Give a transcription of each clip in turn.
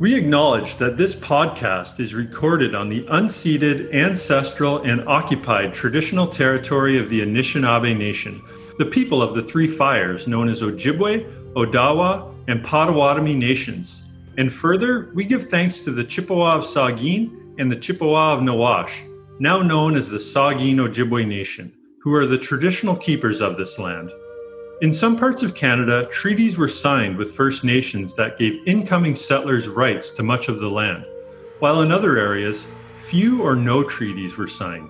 We acknowledge that this podcast is recorded on the unceded, ancestral, and occupied traditional territory of the Anishinaabe Nation, the people of the Three Fires known as Ojibwe, Odawa, and Potawatomi nations. And further, we give thanks to the Chippewa of Saugeen and the Chippewa of Nawash, now known as the Saugeen Ojibwe Nation, who are the traditional keepers of this land. In some parts of Canada, treaties were signed with First Nations that gave incoming settlers rights to much of the land, while in other areas, few or no treaties were signed.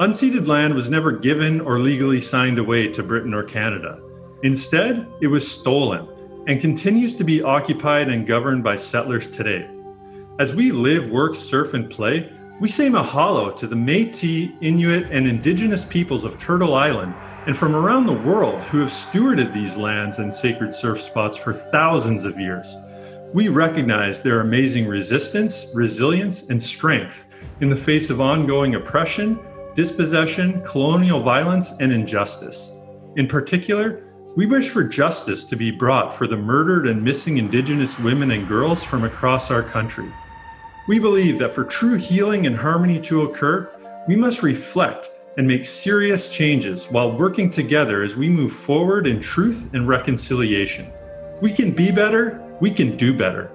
Unceded land was never given or legally signed away to Britain or Canada. Instead, it was stolen and continues to be occupied and governed by settlers today. As we live, work, surf, and play, we say mahalo to the Metis, Inuit, and Indigenous peoples of Turtle Island and from around the world who have stewarded these lands and sacred surf spots for thousands of years. We recognize their amazing resistance, resilience, and strength in the face of ongoing oppression, dispossession, colonial violence, and injustice. In particular, we wish for justice to be brought for the murdered and missing Indigenous women and girls from across our country. We believe that for true healing and harmony to occur, we must reflect and make serious changes while working together as we move forward in truth and reconciliation. We can be better, we can do better.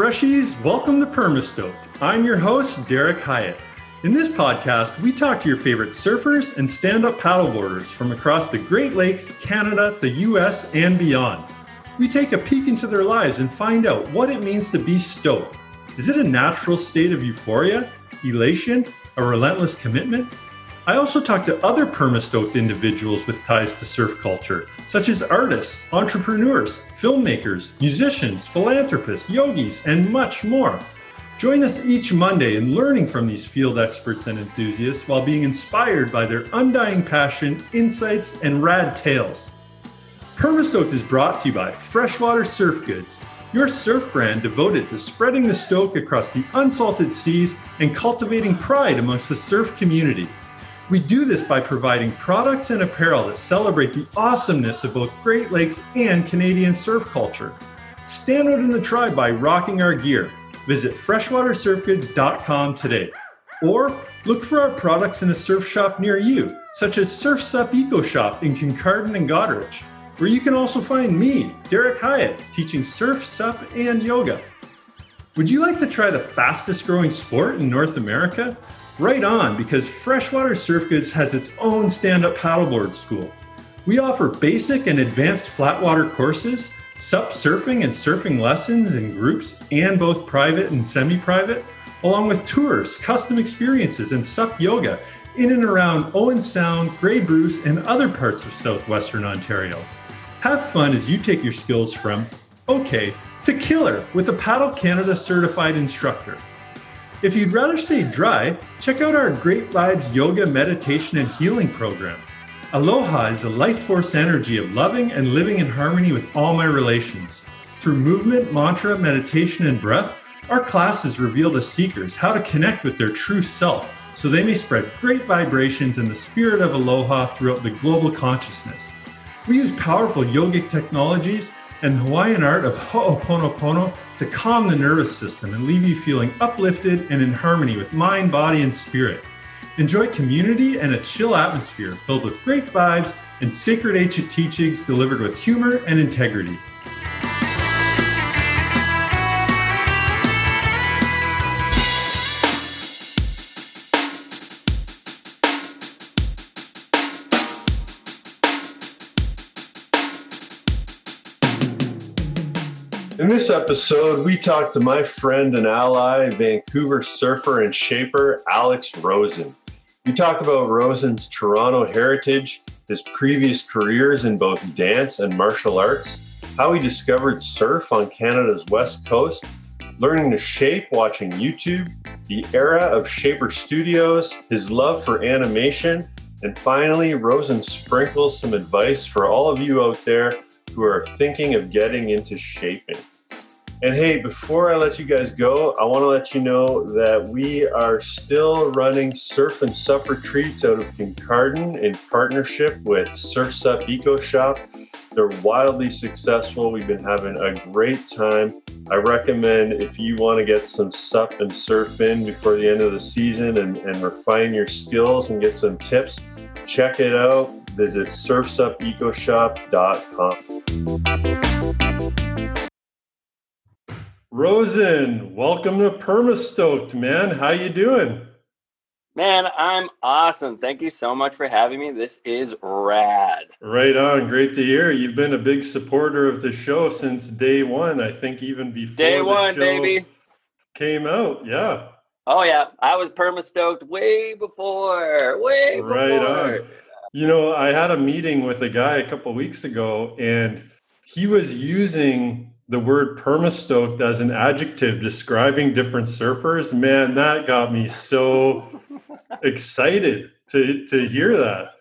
Freshies! Welcome to Permastoked. I'm your host, Derek Hyatt. In this podcast, we talk to your favorite surfers and stand up paddleboarders from across the Great Lakes, Canada, the US, and beyond. We take a peek into their lives and find out what it means to be stoked. Is it a natural state of euphoria, elation, a relentless commitment? I also talk to other permastoked individuals with ties to surf culture, such as artists, entrepreneurs, filmmakers, musicians, philanthropists, yogis, and much more. Join us each Monday in learning from these field experts and enthusiasts while being inspired by their undying passion, insights, and rad tales. Permastoked is brought to you by Freshwater Surf Goods, your surf brand devoted to spreading the stoke across the unsalted seas and cultivating pride amongst the surf community. We do this by providing products and apparel that celebrate the awesomeness of both Great Lakes and Canadian surf culture. Stand out in the tribe by rocking our gear. Visit freshwatersurfgoods.com today. Or look for our products in a surf shop near you, such as Surf Sup Eco Shop in Kincardine and Goderich, where you can also find me, Derek Hyatt, teaching surf, sup, and yoga. Would you like to try the fastest growing sport in North America? Right on, because Freshwater Surf Goods has its own stand up paddleboard school. We offer basic and advanced flatwater courses, SUP surfing and surfing lessons in groups and both private and semi private, along with tours, custom experiences, and SUP yoga in and around Owen Sound, Grey Bruce, and other parts of southwestern Ontario. Have fun as you take your skills from okay to killer with a Paddle Canada certified instructor. If you'd rather stay dry, check out our Great Vibes Yoga, Meditation, and Healing program. Aloha is the life force energy of loving and living in harmony with all my relations. Through movement, mantra, meditation, and breath, our classes reveal to seekers how to connect with their true self so they may spread great vibrations and the spirit of aloha throughout the global consciousness. We use powerful yogic technologies and the Hawaiian art of Ho'oponopono to calm the nervous system and leave you feeling uplifted and in harmony with mind, body, and spirit. Enjoy community and a chill atmosphere filled with great vibes and sacred ancient teachings delivered with humor and integrity. In this episode, we talked to my friend and ally, Vancouver surfer and shaper Alex Rosen. We talk about Rosen's Toronto heritage, his previous careers in both dance and martial arts, how he discovered surf on Canada's west coast, learning to shape watching YouTube, the era of Shaper Studios, his love for animation, and finally, Rosen sprinkles some advice for all of you out there who are thinking of getting into shaping. And hey, before I let you guys go, I want to let you know that we are still running Surf and Sup retreats out of Kincardine in partnership with Surf Sup Eco Shop. They're wildly successful. We've been having a great time. I recommend if you want to get some sup and surf in before the end of the season and, and refine your skills and get some tips, check it out. Visit surfsupecoshop.com. Rosen, welcome to Permastoked, man. How you doing? Man, I'm awesome. Thank you so much for having me. This is rad. Right on. Great to hear. You've been a big supporter of the show since day one. I think even before day one, baby, came out. Yeah. Oh yeah, I was permastoked way before. Way before. right on. You know, I had a meeting with a guy a couple weeks ago, and he was using the word permastoked as an adjective describing different surfers, man, that got me so excited to to hear that.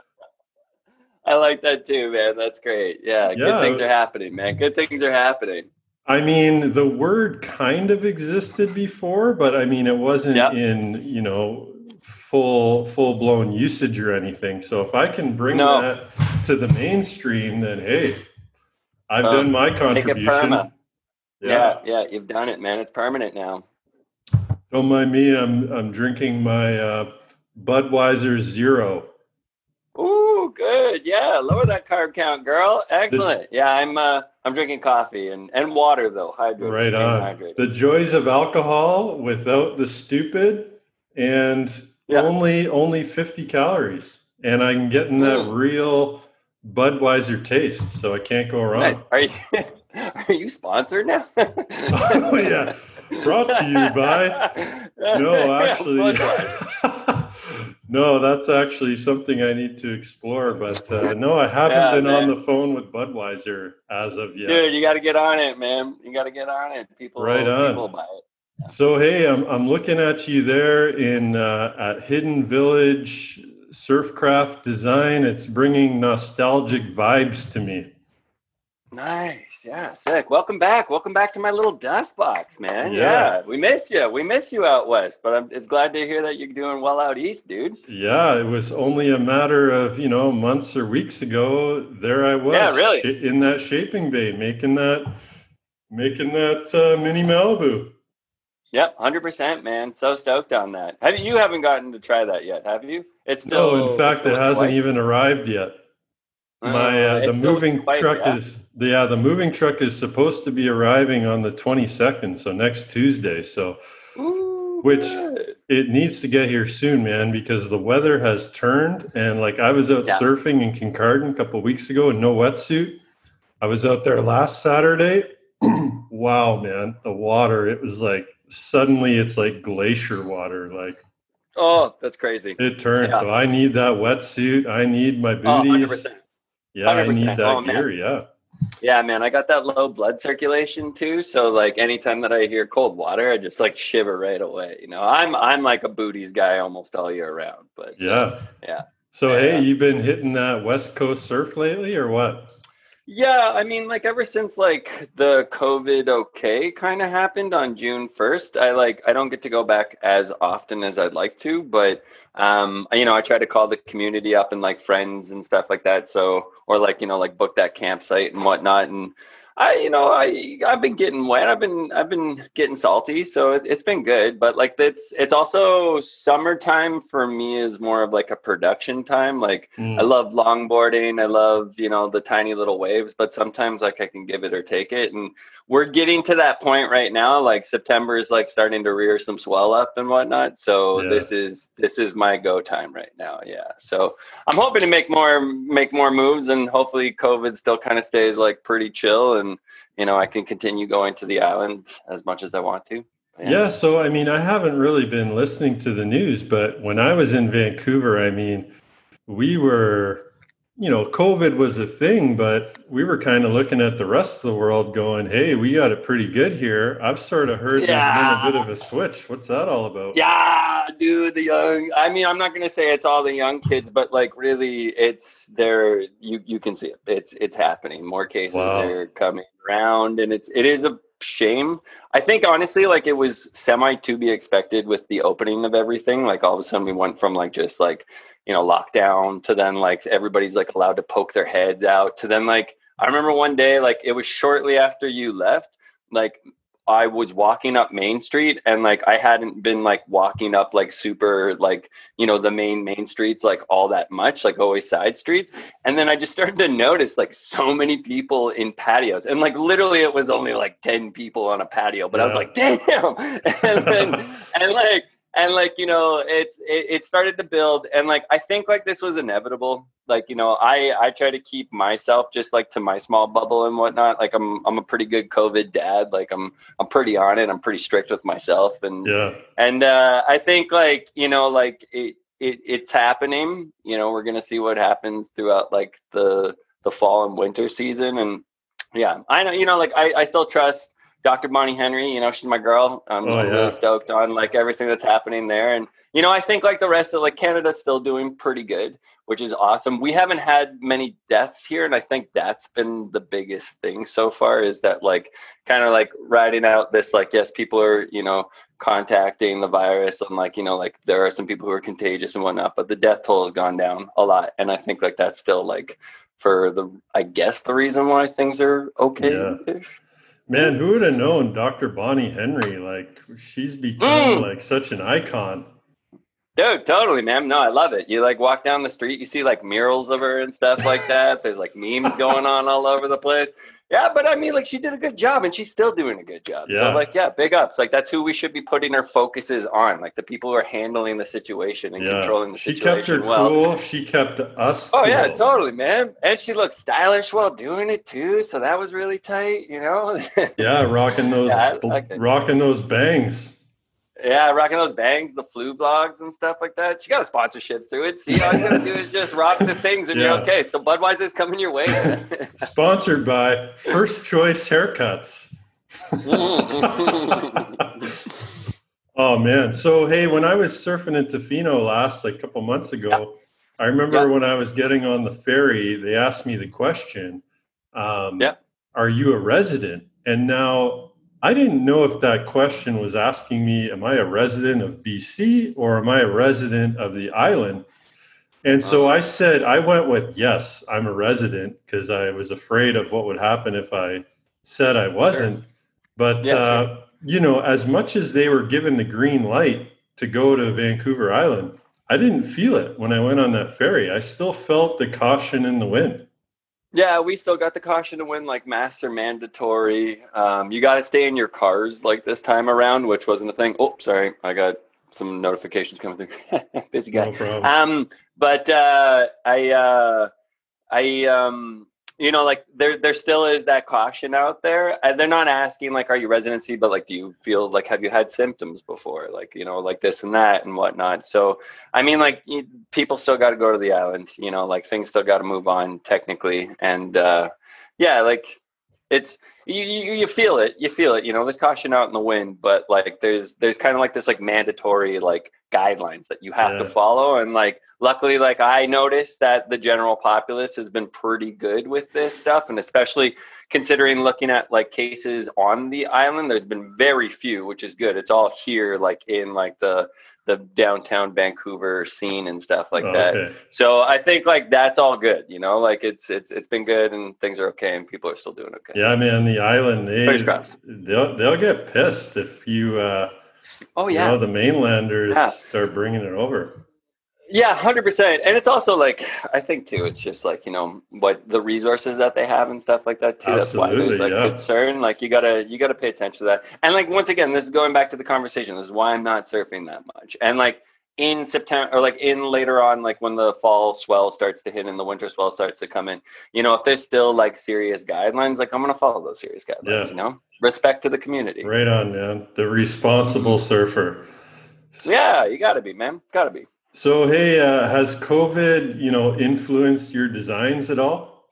I like that too, man. That's great. Yeah, yeah, good things are happening, man. Good things are happening. I mean, the word kind of existed before, but I mean, it wasn't yep. in you know full full blown usage or anything. So if I can bring no. that to the mainstream, then hey, I've um, done my contribution. Yeah. yeah, yeah, you've done it, man. It's permanent now. Don't mind me. I'm I'm drinking my uh, Budweiser Zero. Ooh, good. Yeah, lower that carb count, girl. Excellent. The, yeah, I'm uh, I'm drinking coffee and and water though. Hydrated. Right on. Hydrated. The joys of alcohol without the stupid, and yeah. only only 50 calories, and I'm getting that mm. real Budweiser taste, so I can't go wrong. Nice. Are you? Are you sponsored now? oh yeah, brought to you by. No, actually, no. That's actually something I need to explore. But uh, no, I haven't yeah, been man. on the phone with Budweiser as of yet. Dude, you got to get on it, man. You got to get on it. People, right on. People buy it. Yeah. So hey, I'm I'm looking at you there in uh, at Hidden Village Surfcraft Design. It's bringing nostalgic vibes to me. Nice. Yeah. Sick. Welcome back. Welcome back to my little dust box, man. Yeah. yeah. We miss you. We miss you out west, but I'm it's glad to hear that you're doing well out east, dude. Yeah. It was only a matter of, you know, months or weeks ago. There I was yeah, really? in that shaping bay, making that, making that uh, mini Malibu. Yep. 100%, man. So stoked on that. Have you, you haven't gotten to try that yet, have you? It's still. No, in fact, it hasn't even arrived yet. My uh, the moving truck is yeah the moving truck is supposed to be arriving on the 22nd, so next Tuesday. So Ooh, which good. it needs to get here soon, man, because the weather has turned. And like I was out yeah. surfing in Kincardine a couple weeks ago in no wetsuit. I was out there last Saturday. wow, man, the water it was like suddenly it's like glacier water, like. Oh, that's crazy. It turned. Yeah. So I need that wetsuit. I need my oh, booties. Oh, yeah, 100%. I need that oh, gear. Yeah. Yeah, man, I got that low blood circulation too. So like anytime that I hear cold water, I just like shiver right away. You know, I'm I'm like a booties guy almost all year round. But yeah, uh, yeah. So yeah. hey, you've been hitting that West Coast surf lately, or what? Yeah, I mean, like ever since like the COVID okay kind of happened on June 1st, I like I don't get to go back as often as I'd like to, but um, you know, I try to call the community up and like friends and stuff like that. So or like, you know, like book that campsite and whatnot. And I, you know, I I've been getting wet. I've been I've been getting salty, so it, has been good. But like it's it's also summertime for me is more of like a production time. Like mm. I love longboarding. I love you know the tiny little waves, but sometimes like I can give it or take it. And we're getting to that point right now. Like September is like starting to rear some swell up and whatnot. So yeah. this is this is my go time right now. Yeah. So I'm hoping to make more make more moves, and hopefully COVID still kind of stays like pretty chill and you know I can continue going to the island as much as I want to. Yeah. yeah. So I mean, I haven't really been listening to the news, but when I was in Vancouver, I mean, we were you know, COVID was a thing, but we were kind of looking at the rest of the world going, hey, we got it pretty good here. I've sort of heard yeah. there's been a bit of a switch. What's that all about? Yeah, dude, the young, I mean, I'm not going to say it's all the young kids, but like really it's there. You, you can see it. It's, it's happening. More cases wow. are coming around and it's, it is a shame. I think honestly, like it was semi to be expected with the opening of everything. Like all of a sudden we went from like just like, you know, lockdown to then like everybody's like allowed to poke their heads out to then like I remember one day like it was shortly after you left, like I was walking up Main Street and like I hadn't been like walking up like super like you know the main main streets like all that much like always side streets. And then I just started to notice like so many people in patios. And like literally it was only like 10 people on a patio but yeah. I was like damn. And then and like and like you know it's it, it started to build. And like i think like this was inevitable. Like you know i i try to keep myself just like to my small bubble and whatnot. Like i'm i'm a pretty good covid dad. Like i'm i'm pretty on it. I'm pretty strict with myself. And yeah. and uh i think like you know like it, it it's happening. You know we're gonna see what happens throughout like the the fall and winter season. And yeah i know you know like i i still trust Dr. Bonnie Henry, you know, she's my girl. I'm oh, yeah. really stoked on like everything that's happening there. And, you know, I think like the rest of like Canada's still doing pretty good, which is awesome. We haven't had many deaths here. And I think that's been the biggest thing so far is that like kind of like riding out this, like, yes, people are, you know, contacting the virus and like, you know, like there are some people who are contagious and whatnot, but the death toll has gone down a lot. And I think like that's still like for the, I guess the reason why things are okay. Yeah. Man, who would have known Dr. Bonnie Henry? Like she's become mm. like such an icon. Dude, totally, man. No, I love it. You like walk down the street, you see like murals of her and stuff like that. There's like memes going on all over the place. Yeah, but I mean, like she did a good job, and she's still doing a good job. Yeah. So, like, yeah, big ups. Like that's who we should be putting our focuses on, like the people who are handling the situation and yeah. controlling the she situation. She kept her well. cool. She kept us. Oh cool. yeah, totally, man. And she looked stylish while doing it too, so that was really tight. You know. yeah, rocking those, yeah, like rocking those bangs. Yeah, rocking those bangs, the Fluevogs and stuff like that. She got a sponsorship through it. See, all you gotta do is just rock the things and yeah. you're okay. So Budweiser's coming your way. Sponsored by First Choice Haircuts. oh man. So hey, when I was surfing in Tofino last like a couple months ago, yep. I remember yep. when I was getting on the ferry, they asked me the question, um, yep. are you a resident? And now I didn't know if that question was asking me, am I a resident of BC or am I a resident of the island? And so I said, I went with yes, I'm a resident because I was afraid of what would happen if I said I wasn't. Sure. But, yeah, uh, sure. you know, as much as they were given the green light to go to Vancouver Island, I didn't feel it when I went on that ferry. I still felt the caution in the wind. Yeah, we still got the caution to win, like master mandatory. Um, you got to stay in your cars like this time around, which wasn't a thing. Oh, sorry, I got some notifications coming through. Busy guy. No problem. Um, but uh, I, uh, I, um, you know, like there there still is that caution out there. And they're not asking like, are you residency, but like, do you feel like have you had symptoms before, like you know, like this and that and whatnot. So, I mean, like people still got to go to the island. You know, like things still got to move on technically, and uh, yeah, like it's you, you you feel it, you feel it. You know, there's caution out in the wind, but like there's there's kind of like this like mandatory like guidelines that you have yeah. to follow, and like luckily like i noticed that the general populace has been pretty good with this stuff and especially considering looking at like cases on the island there's been very few which is good. It's all here like in like the the downtown vancouver scene and stuff like oh, that. okay. so i think like that's all good you know? Like it's it's it's been good and things are okay and people are still doing okay. Yeah I man the island they they'll, they'll get pissed if you uh oh yeah you know, the mainlanders yeah. start bringing it over yeah, hundred percent. And it's also like I think too. It's just like you know what the resources that they have and stuff like that too. Absolutely, That's why there's like yeah. concern. Like you gotta you gotta pay attention to that. And like once again, this is going back to the conversation. This is why I'm not surfing that much. And like in September or like in later on, like when the fall swell starts to hit and the winter swell starts to come in, you know, if there's still like serious guidelines, like I'm gonna follow those serious guidelines. Yeah. You know, respect to the community. Right on, man. The responsible surfer. Yeah, you gotta be, man. Gotta be. So hey, uh, has COVID, you know, influenced your designs at all?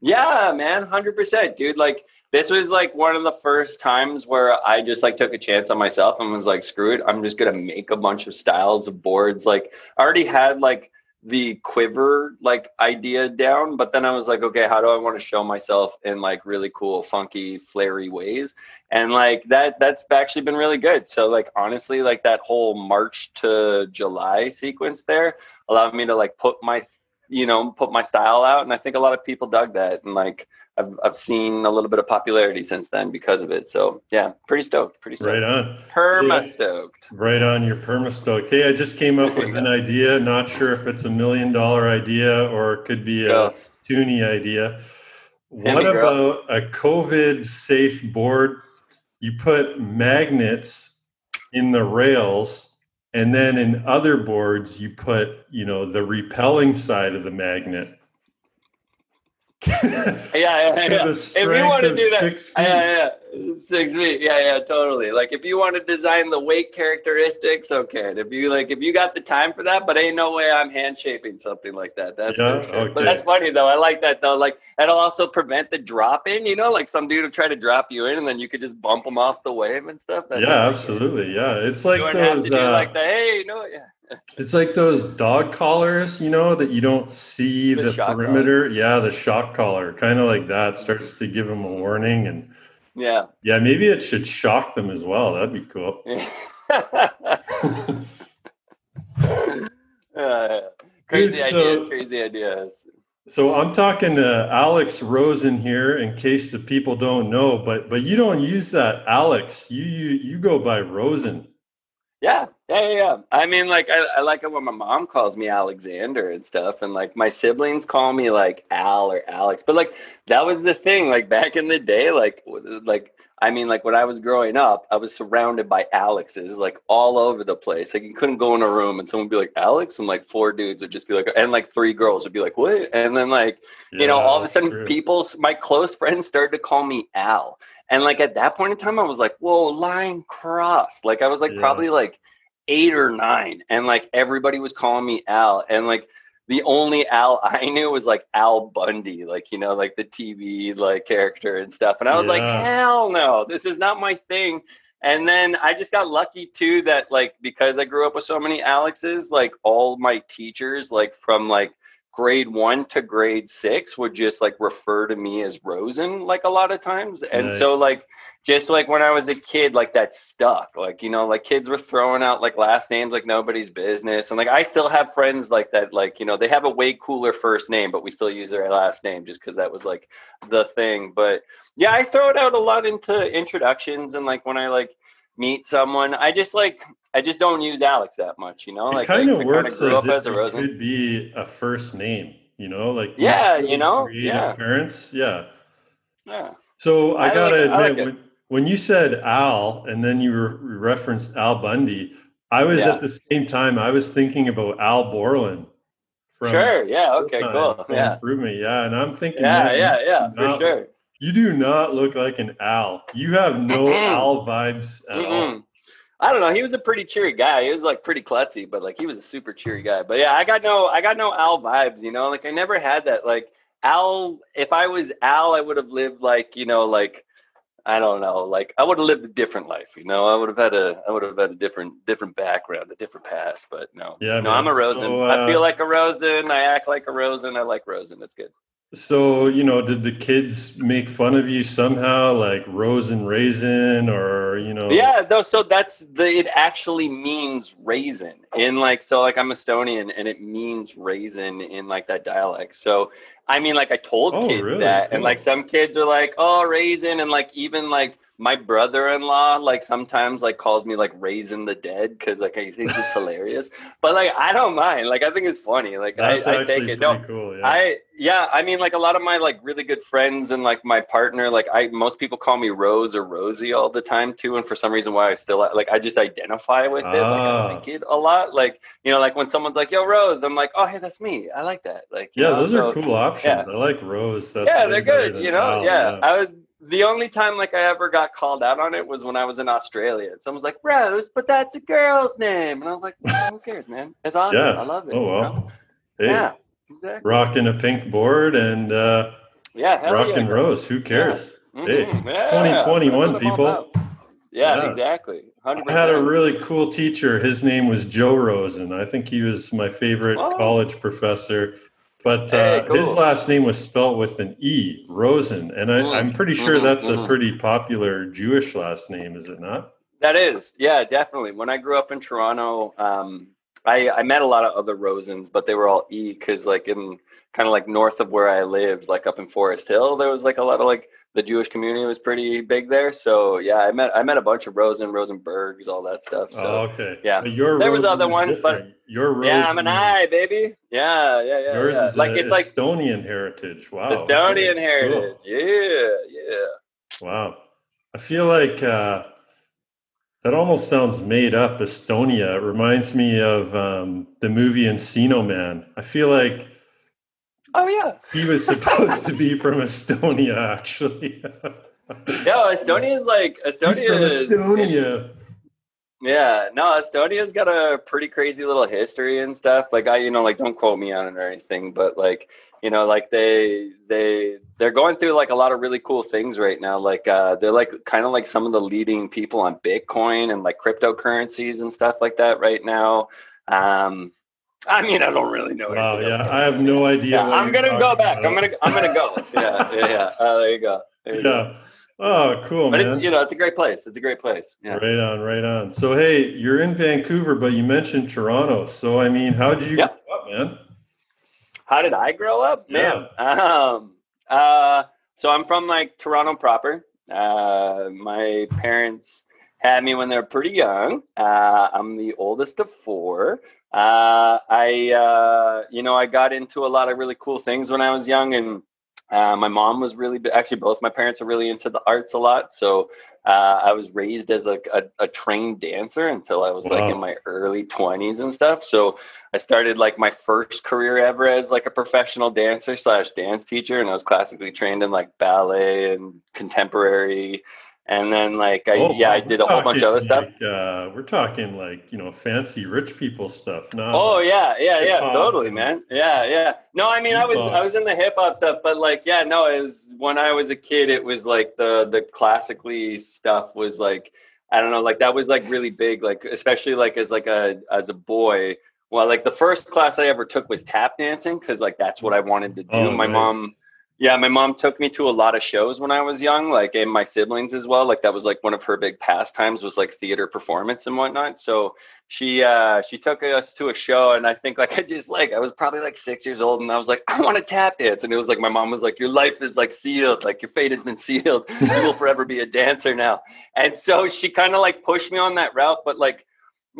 Yeah, man, hundred percent, dude. Like this was like one of the first times where I just like took a chance on myself and was like, screw it, I'm just gonna make a bunch of styles of boards. Like I already had like the quiver like idea down but then i was like okay how do i want to show myself in like really cool funky flary ways? And like that that's actually been really good. So like honestly like that whole march to july sequence there allowed me to like put my you know put my style out and i think a lot of people dug that and like I've, I've seen a little bit of popularity since then because of it. So yeah, pretty stoked. Pretty stoked. Right on. Perma yeah. stoked. Right on. You're perma stoked. Hey, I just came up with an idea. Not sure if it's a million dollar idea or it could be a Go. toony idea. What about a COVID safe board? You put magnets in the rails and then in other boards you put, you know, the repelling side of the magnet yeah, yeah, yeah. If you want to do that, yeah, yeah, six feet. Yeah, yeah, totally. Like if you want to design the weight characteristics, okay. If you like, if you got the time for that, but ain't no way I'm hand shaping something like that. That's yeah, for sure. Okay. But that's funny though. I like that though. Like that'll also prevent the drop in. You know, like some dude will try to drop you in, and then you could just bump them off the wave and stuff. That's yeah, absolutely. Yeah, it's like you those. Uh, like the hey, you know, yeah. It's like those dog collars, you know, that you don't see the, the perimeter. Collar. Yeah, the shock collar, kind of like that, starts to give them a warning. And yeah, yeah, maybe it should shock them as well. That'd be cool. uh, crazy Dude, so, ideas, crazy ideas. So I'm talking to Alex Rosen here, in case the people don't know, but but you don't use that Alex. You you you go by Rosen. Yeah, yeah, yeah. I mean, like, I, I like it when my mom calls me Alexander and stuff, and like my siblings call me like Al or Alex. But like that was the thing, like back in the day, like, like I mean, like when I was growing up, I was surrounded by Alexes, like all over the place. Like you couldn't go in a room and someone would be like Alex, and like four dudes would just be like, and like three girls would be like, what? And then like, yeah, you know, all of a sudden, true. people, my close friends started to call me Al. And like at that point in time, I was like, whoa, line crossed. Like I was like yeah. probably like eight or nine. And like everybody was calling me Al. And like the only Al I knew was like Al Bundy, like, you know, like the TV like character and stuff. And I was yeah. like, hell no, this is not my thing. And then I just got lucky too that like because I grew up with so many Alexes, like all my teachers, like from like grade one to grade six would just like refer to me as Rosen like a lot of times. And nice. so like just like when I was a kid, like that stuck. Like, you know, like kids were throwing out like last names like nobody's business. And like I still have friends like that, like, you know, they have a way cooler first name, but we still use their last name just because that was like the thing. But yeah, I throw it out a lot into introductions and like when I like meet someone, I just like I just don't use Alex that much, you know. Like kind of works as, as it Rosen. could be a first name, you know, like yeah, you know, yeah, parents, yeah, yeah. So I, I gotta like, admit, like when, you said Al, and then you re- referenced Al Bundy, I was yeah. at the same time I was thinking about Al Borland. sure. Yeah. Okay. Cool. Yeah. me, Yeah, and I'm thinking. Yeah. Yeah. Yeah. For not, sure. You do not look like an Al. You have no mm Al vibes at mm all. I don't know. He was a pretty cheery guy. He was like pretty klutzy, but like he was a super cheery guy. But yeah, I got no, I got no Al vibes. You know, like I never had that. Like Al, if I was Al, I would have lived like you know, like I don't know, like I would have lived a different life. You know, I would have had a, I would have had a different, different background, a different past. But no, yeah, no, man. I'm a Rosen. So, uh, I feel like a Rosen. I act like a Rosen. I like Rosen. That's good. So, you know, did the kids make fun of you somehow, like rose and raisin, or you know? Yeah, though. So that's the. It actually means raisin in like so. Like I'm Estonian, and it means raisin in like that dialect. So, I mean, like I told oh, kids really? that, cool. and like some kids are like, "Oh, raisin," and like even like my brother-in-law like sometimes like calls me like raising the dead because like I think it's hilarious. But like I don't mind. Like I think it's funny. Like That's I, I take it. No, cool, yeah. I yeah. I mean like a lot of my like really good friends and like my partner. Like I most people call me Rose or Rosie all the time too. And for some reason why I still like I just identify with it. Ah. Like I ah. like it a lot. Like you know like when someone's like Yo Rose, I'm like Oh hey that's me. I like that. Like yeah, know? those so, are cool options. Yeah. I like Rose. That's yeah, they're good. You know yeah. yeah. I would the only time like I ever got called out on it was when I was in Australia. Someone's like Rose, but that's a girl's name, and I was like, well, who cares, man? It's awesome. Yeah. I love it. Oh you well. know? Hey, Yeah. Exactly. rocking a pink board and uh, Yeah. rocking yeah. rose. Who cares? Hey, it's Yeah, 2021, that's what I'm all people. Yeah, Yeah. exactly. 100%. I had a really cool teacher. His name was Joe Rosen. I think he was my favorite Oh. college professor. But Hey, uh, his last name was spelt with an E, Rosen. And I, Mm, I'm pretty sure mhm, that's a mhm. pretty popular Jewish last name, is it not? That is, yeah, definitely. When I grew up in Toronto, um, I, I met a lot of other Rosens, but they were all E because, like, in kind of like north of where I lived, like up in Forest Hill, there was like a lot of like the Jewish community was pretty big there. So yeah, I met I met a bunch of Rosen, Rosenbergs, all that stuff. So oh, okay. yeah. But your There was other ones, but- your Rosen, yeah, I'm an I, baby. Yeah, yeah, yeah. Yours yeah. is like a it's like Estonian heritage. Wow. Estonian okay, heritage. cool. Yeah, yeah. Wow. I feel like uh, that almost sounds made up. Estonia. It reminds me of um, the movie Encino Man. I feel like Oh yeah. he was supposed to be from Estonia, actually. No, Estonia is like Estonia He's from is Estonia. Yeah, no, Estonia's got a pretty crazy little history and stuff. Like I, you know, like don't quote me on it or anything, but like, you know, like they they they're going through like a lot of really cool things right now. Like uh they're like kind of like some of the leading people on Bitcoin and like cryptocurrencies and stuff like that right now. Um I mean, I don't really know. Else yeah, I have no idea. Yeah, what I'm gonna go back. I'm gonna I'm gonna go. Yeah, yeah, yeah. Uh, there you go. There you go. Yeah. Oh, cool, But man. it's you know, it's a great place. It's a great place. Yeah. Right on, right on. So, hey, you're in Vancouver, but you mentioned Toronto. So, I mean, how did you Yeah. grow up, man? How did I grow up? Man, um, uh, so I'm from like Toronto proper. Uh, my parents had me when they were pretty young. Uh, I'm the oldest of four. Uh, I, uh, you know, I got into a lot of really cool things when I was young, and uh, my mom was really actually both my parents are really into the arts a lot. So uh, I was raised as a, a, a trained dancer until I was like in my early 20s and stuff. So I started like my first career ever as like a professional dancer slash dance teacher, and I was classically trained in like ballet and contemporary. And then like I Oh, yeah wow, I did a whole bunch of other stuff. Like, uh, we're talking like you know fancy rich people stuff. Not Oh yeah, yeah, yeah, hip-hop totally, man. Yeah, yeah. No, I mean, I was I was in the hip hop stuff, but like, yeah, no, it was when I was a kid. It was like the the classically stuff was like I don't know, like that was like really big, like especially like as like a as a boy. Well, like the first class I ever took was tap dancing because like that's what I wanted to do. Oh, my nice. mom, yeah, my mom took me to a lot of shows when I was young, like and my siblings as well. Like that was like one of her big pastimes was like theater performance and whatnot. So she uh she took us to a show and I think like I just like I was probably like six years old and I was like, I want to tap dance. And it was like my mom was like, Your life is like sealed, like your fate has been sealed. You will forever be a dancer now. And so she kind of like pushed me on that route, but like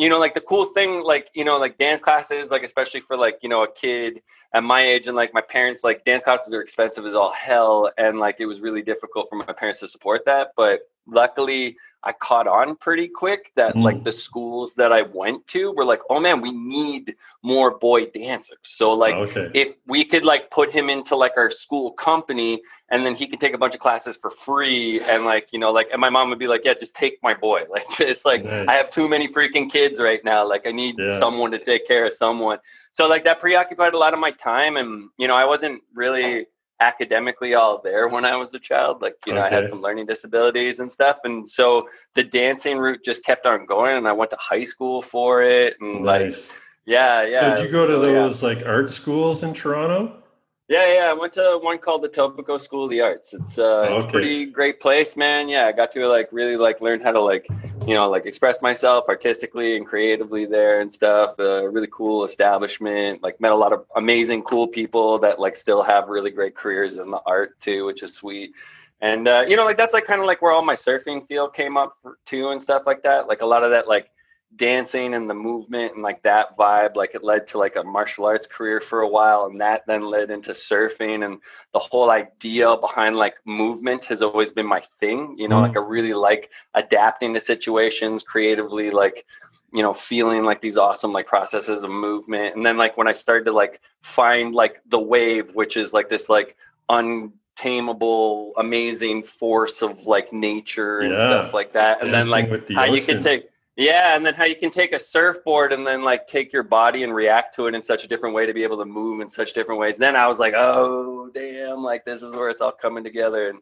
you know, like the cool thing, like, you know, like dance classes, like especially for like, you know, a kid at my age and like my parents, like dance classes are expensive as all hell. And like it was really difficult for my parents to support that. But luckily I caught on pretty quick that Mm. like the schools that I went to were like, oh man, we need more boy dancers. So like okay. if we could like put him into like our school company and then he could take a bunch of classes for free and like you know like and my mom would be like yeah just take my boy like it's like Nice. i have too many freaking kids right now like i need Yeah. someone to take care of someone so like that preoccupied a lot of my time and you know i wasn't really academically all there when i was a child like you know i had some learning disabilities and stuff and so the dancing route just kept on going and i went to high school for it and like nice. yeah yeah Did you go to so, yeah. those like art schools in Toronto? Yeah, yeah. I went to one called the Etobicoke School of the Arts. It's, uh, it's a pretty great place, man. Yeah, I got to like really like learn how to like, you know, like express myself artistically and creatively there and stuff. Uh, really cool establishment. Like met a lot of amazing, cool people that like still have really great careers in the art too, which is sweet. And uh, you know, like that's like kind of like where all my surfing field came up for, too and stuff like that. Like a lot of that like dancing and the movement and like that vibe like it led to like a martial arts career for a while and that then led into surfing and the whole idea behind like movement has always been my thing you know Mhm. like i really like adapting to situations creatively like you know feeling like these awesome like processes of movement and then like when i started to like find like the wave which is like this like tameable, amazing force of like nature and Yeah. stuff like that. And then like the how you can take yeah, and then how you can take a surfboard and then like take your body and react to it in such a different way to be able to move in such different ways. Then I was like, oh damn, like this is where it's all coming together. And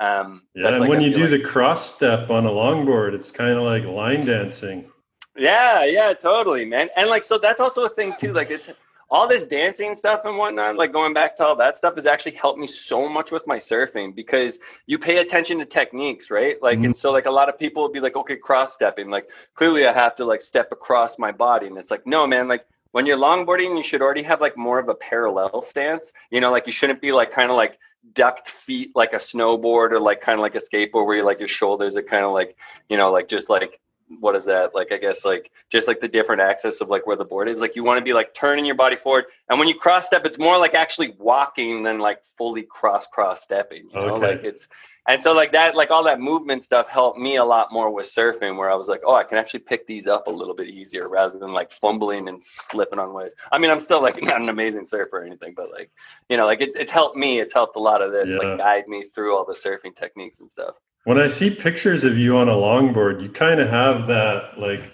um Yeah, and like, when I you do like- the cross step on a longboard, it's kind of like line dancing. Yeah, yeah, totally, man. And like, so that's also a thing too. Like, it's all this dancing stuff and whatnot. Like, going back to all that stuff has actually helped me so much with my surfing because you pay attention to techniques, right? Like, Mhm. and so like a lot of people will be like, okay, cross stepping. Like, clearly I have to like step across my body, and it's like, no, man. Like, when you're longboarding, you should already have like more of a parallel stance. You know, like you shouldn't be like kind of like ducked feet like a snowboard or like kind of like a skateboard where you like your shoulders are kind of like you know like just like what is that? Like i guess like just like the different axis of like where the board is? Like you want to be like turning your body forward and when you cross step it's more like actually walking than like fully cross cross stepping you know? Okay. like it's and so like that like all that movement stuff helped me a lot more with surfing where i was like oh i can actually pick these up a little bit easier rather than like fumbling and slipping on waves. I mean i'm still like not an amazing surfer or anything but like you know like it's, it's helped me it's helped a lot of this Yeah. like guide me through all the surfing techniques and stuff When I see pictures of you on a longboard, you kind of have that like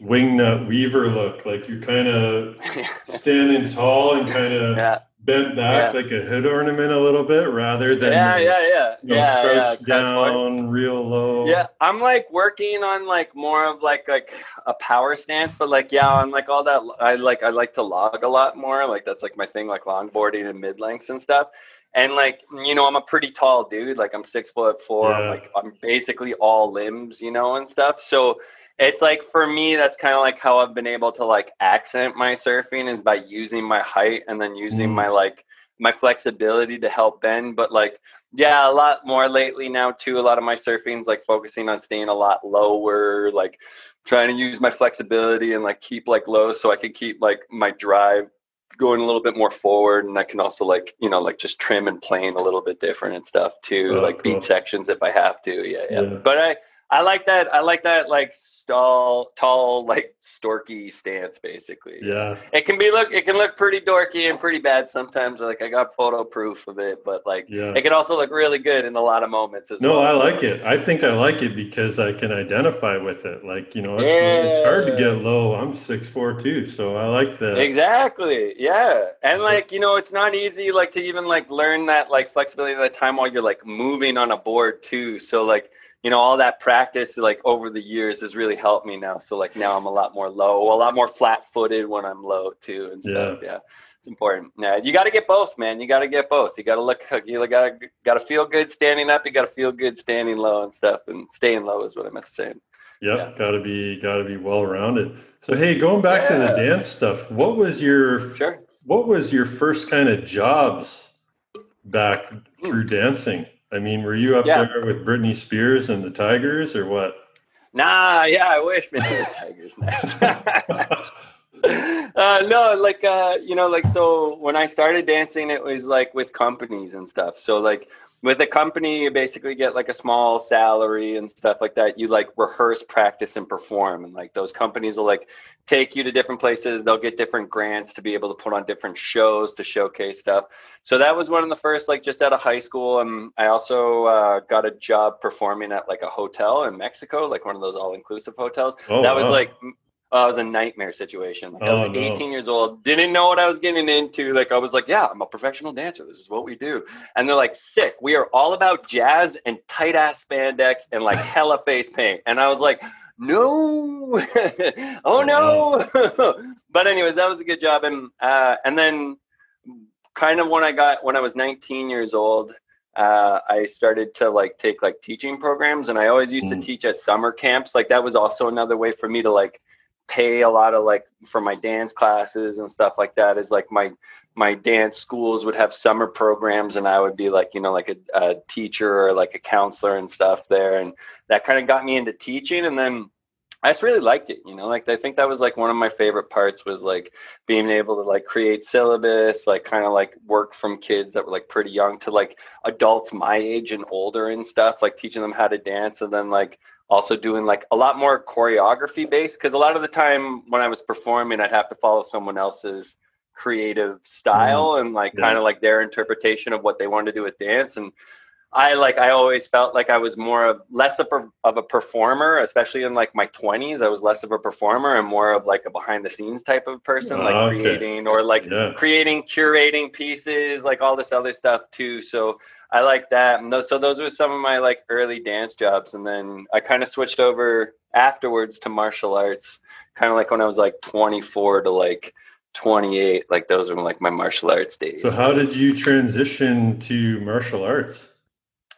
Wingnut Weaver look. Like you're kind of standing tall and kind of yeah bent back Yeah. like a hood ornament a little bit rather than yeah yeah yeah you know, yeah yeah crouched crouch down real low. Yeah, I'm like working on like more of like like a power stance, but like yeah, on like all that I like I like to log a lot more. Like that's like my thing, like longboarding and mid lengths and stuff. And like you know, I'm a pretty tall dude. Like I'm six foot four. I'm Yeah. like I'm basically all limbs, you know, and stuff. So it's like for me, that's kind of like how I've been able to like accent my surfing is by using my height and then using Mm. my like my flexibility to help bend. But like yeah, a lot more lately now too. A lot of my surfing's like focusing on staying a lot lower, like trying to use my flexibility and like keep like low so I can keep like my drive going a little bit more forward and I can also like, you know, like just trim and plane a little bit different and stuff too. Oh, like cool. beat sections if I have to. Yeah, yeah. Yeah. But I I like that I like that like stall tall like storky stance basically. Yeah. It can be look it can look pretty dorky and pretty bad sometimes. Like I got photo proof of it, but like Yeah. it can also look really good in a lot of moments as No, well. I like it. I think I like it because I can identify with it. Like, you know, it's, it's hard to get low. I'm six four too, so I like that. Exactly. Yeah. And like, you know, it's not easy like to even like learn that like flexibility at that time while you're like moving on a board too. So like, you know, all that practice like over the years has really helped me now. So like now I'm a lot more low, a lot more flat footed when I'm low too and stuff. Yeah. It's important. Yeah. You got to get both, man. You got to get both. You got to look, you got to, got to feel good standing up. You got to feel good standing low and stuff and staying low is what I meant to say. Yep, Yeah. gotta be gotta be well rounded. So hey, going back to the dance stuff, what was your Sure. what was your first kind of jobs back through hmm. dancing? I mean, were you up Yeah. there with Britney Spears and the Tigers or what? Nah, yeah, I wish, man. the Tigers next. uh, no, like uh, you know, like so when I started dancing, it was like with companies and stuff. So like with a company, you basically get like a small salary and stuff like that. You like rehearse, practice, and perform, and like those companies will like take you to different places. They'll get different grants to be able to put on different shows to showcase stuff. So that was one of the first, like just out of high school. And I also uh, got a job performing at like a hotel in Mexico, like one of those all-inclusive hotels Oh, that was wow. like uh, it was a nightmare situation. Like I was Oh, no. 18 years old, didn't know what I was getting into. Like I was like, yeah, I'm a professional dancer. This is what we do. And they're like, sick. We are all about jazz and tight ass spandex and like hella face paint. And I was like, no, oh no. but anyways, that was a good job. And uh, and then kind of when I got when I was 19 years old. Uh, I started to like take like teaching programs, and I always used Mm. to teach at summer camps. Like that was also another way for me to like pay a lot of like for my dance classes and stuff like that is like my my dance schools would have summer programs and i would be like you know like a, a teacher or like a counselor and stuff there. And that kind of got me into teaching and then i just really liked it you know like i think that was like one of my favorite parts was like being able to like create syllabus like kind of like work from kids that were like pretty young to like adults my age and older and stuff like teaching them how to dance and then like also doing like a lot more choreography based because a lot of the time when I was performing, I'd have to follow someone else's creative style mm-hmm. and like Yeah. kind of like their interpretation of what they wanted to do with dance and I like I always felt like I was more of less of a, of a performer, especially in like my 20s. I was less of a performer and more of like a behind the scenes type of person, like Ah, okay. creating or like Yeah. creating, curating pieces, like all this other stuff too. So I like that. And those, so those were some of my like early dance jobs. And then I kind of switched over afterwards to martial arts, kind of like when I was like 24 to like 28. Like those were like my martial arts days. So how did you transition to martial arts?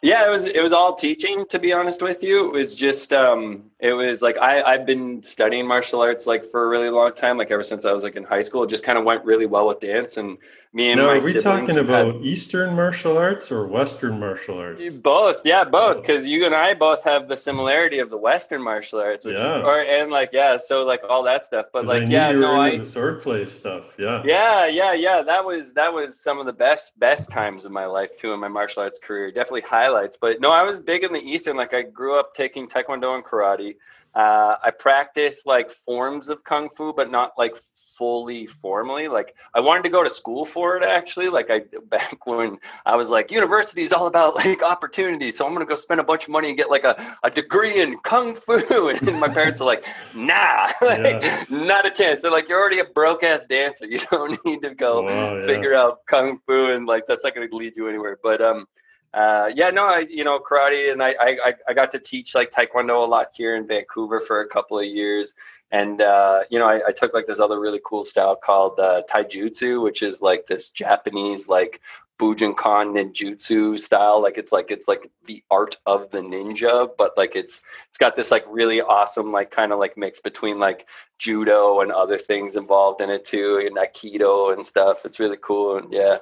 Yeah, it was it was all teaching to be honest with you. It was just um it was like I I've been studying martial arts like for a really long time, like ever since I was like in high school. It just kind of went really well with dance and me and Now, my are we talking had- about Eastern martial arts or Western martial arts? both, yeah, both, oh. because you and I both have the similarity of the Western martial arts, which Yeah. is, or and like yeah, so like all that stuff. But like knew yeah, no, I the swordplay stuff. Yeah. yeah, yeah, yeah. That was that was some of the best best times of my life too in my martial arts career. Definitely highlights. But no, I was big in the Eastern. Like I grew up taking Taekwondo and karate. Uh, I practiced like forms of kung fu, but not like fully formally. Like I wanted to go to school for it actually. Like I back when I was like, university is all about like opportunity. So I'm gonna go spend a bunch of money and get like a, a degree in kung fu. And my parents were like, nah, like, Yeah. not a chance. They're like, you're already a broke ass dancer. You don't need to go Wow, yeah. figure out kung fu and like that's not going to lead you anywhere but um uh yeah no i you know karate and I, I i got to teach like taekwondo a lot here in vancouver for a couple of years. And uh you know i, I took like this other really cool style called uh taijutsu which is like this japanese like bujinkan ninjutsu style. Like it's like it's like the art of the ninja but like it's it's got this like really awesome like kind of like mix between like judo and other things involved in it too and aikido and stuff. It's really cool and yeah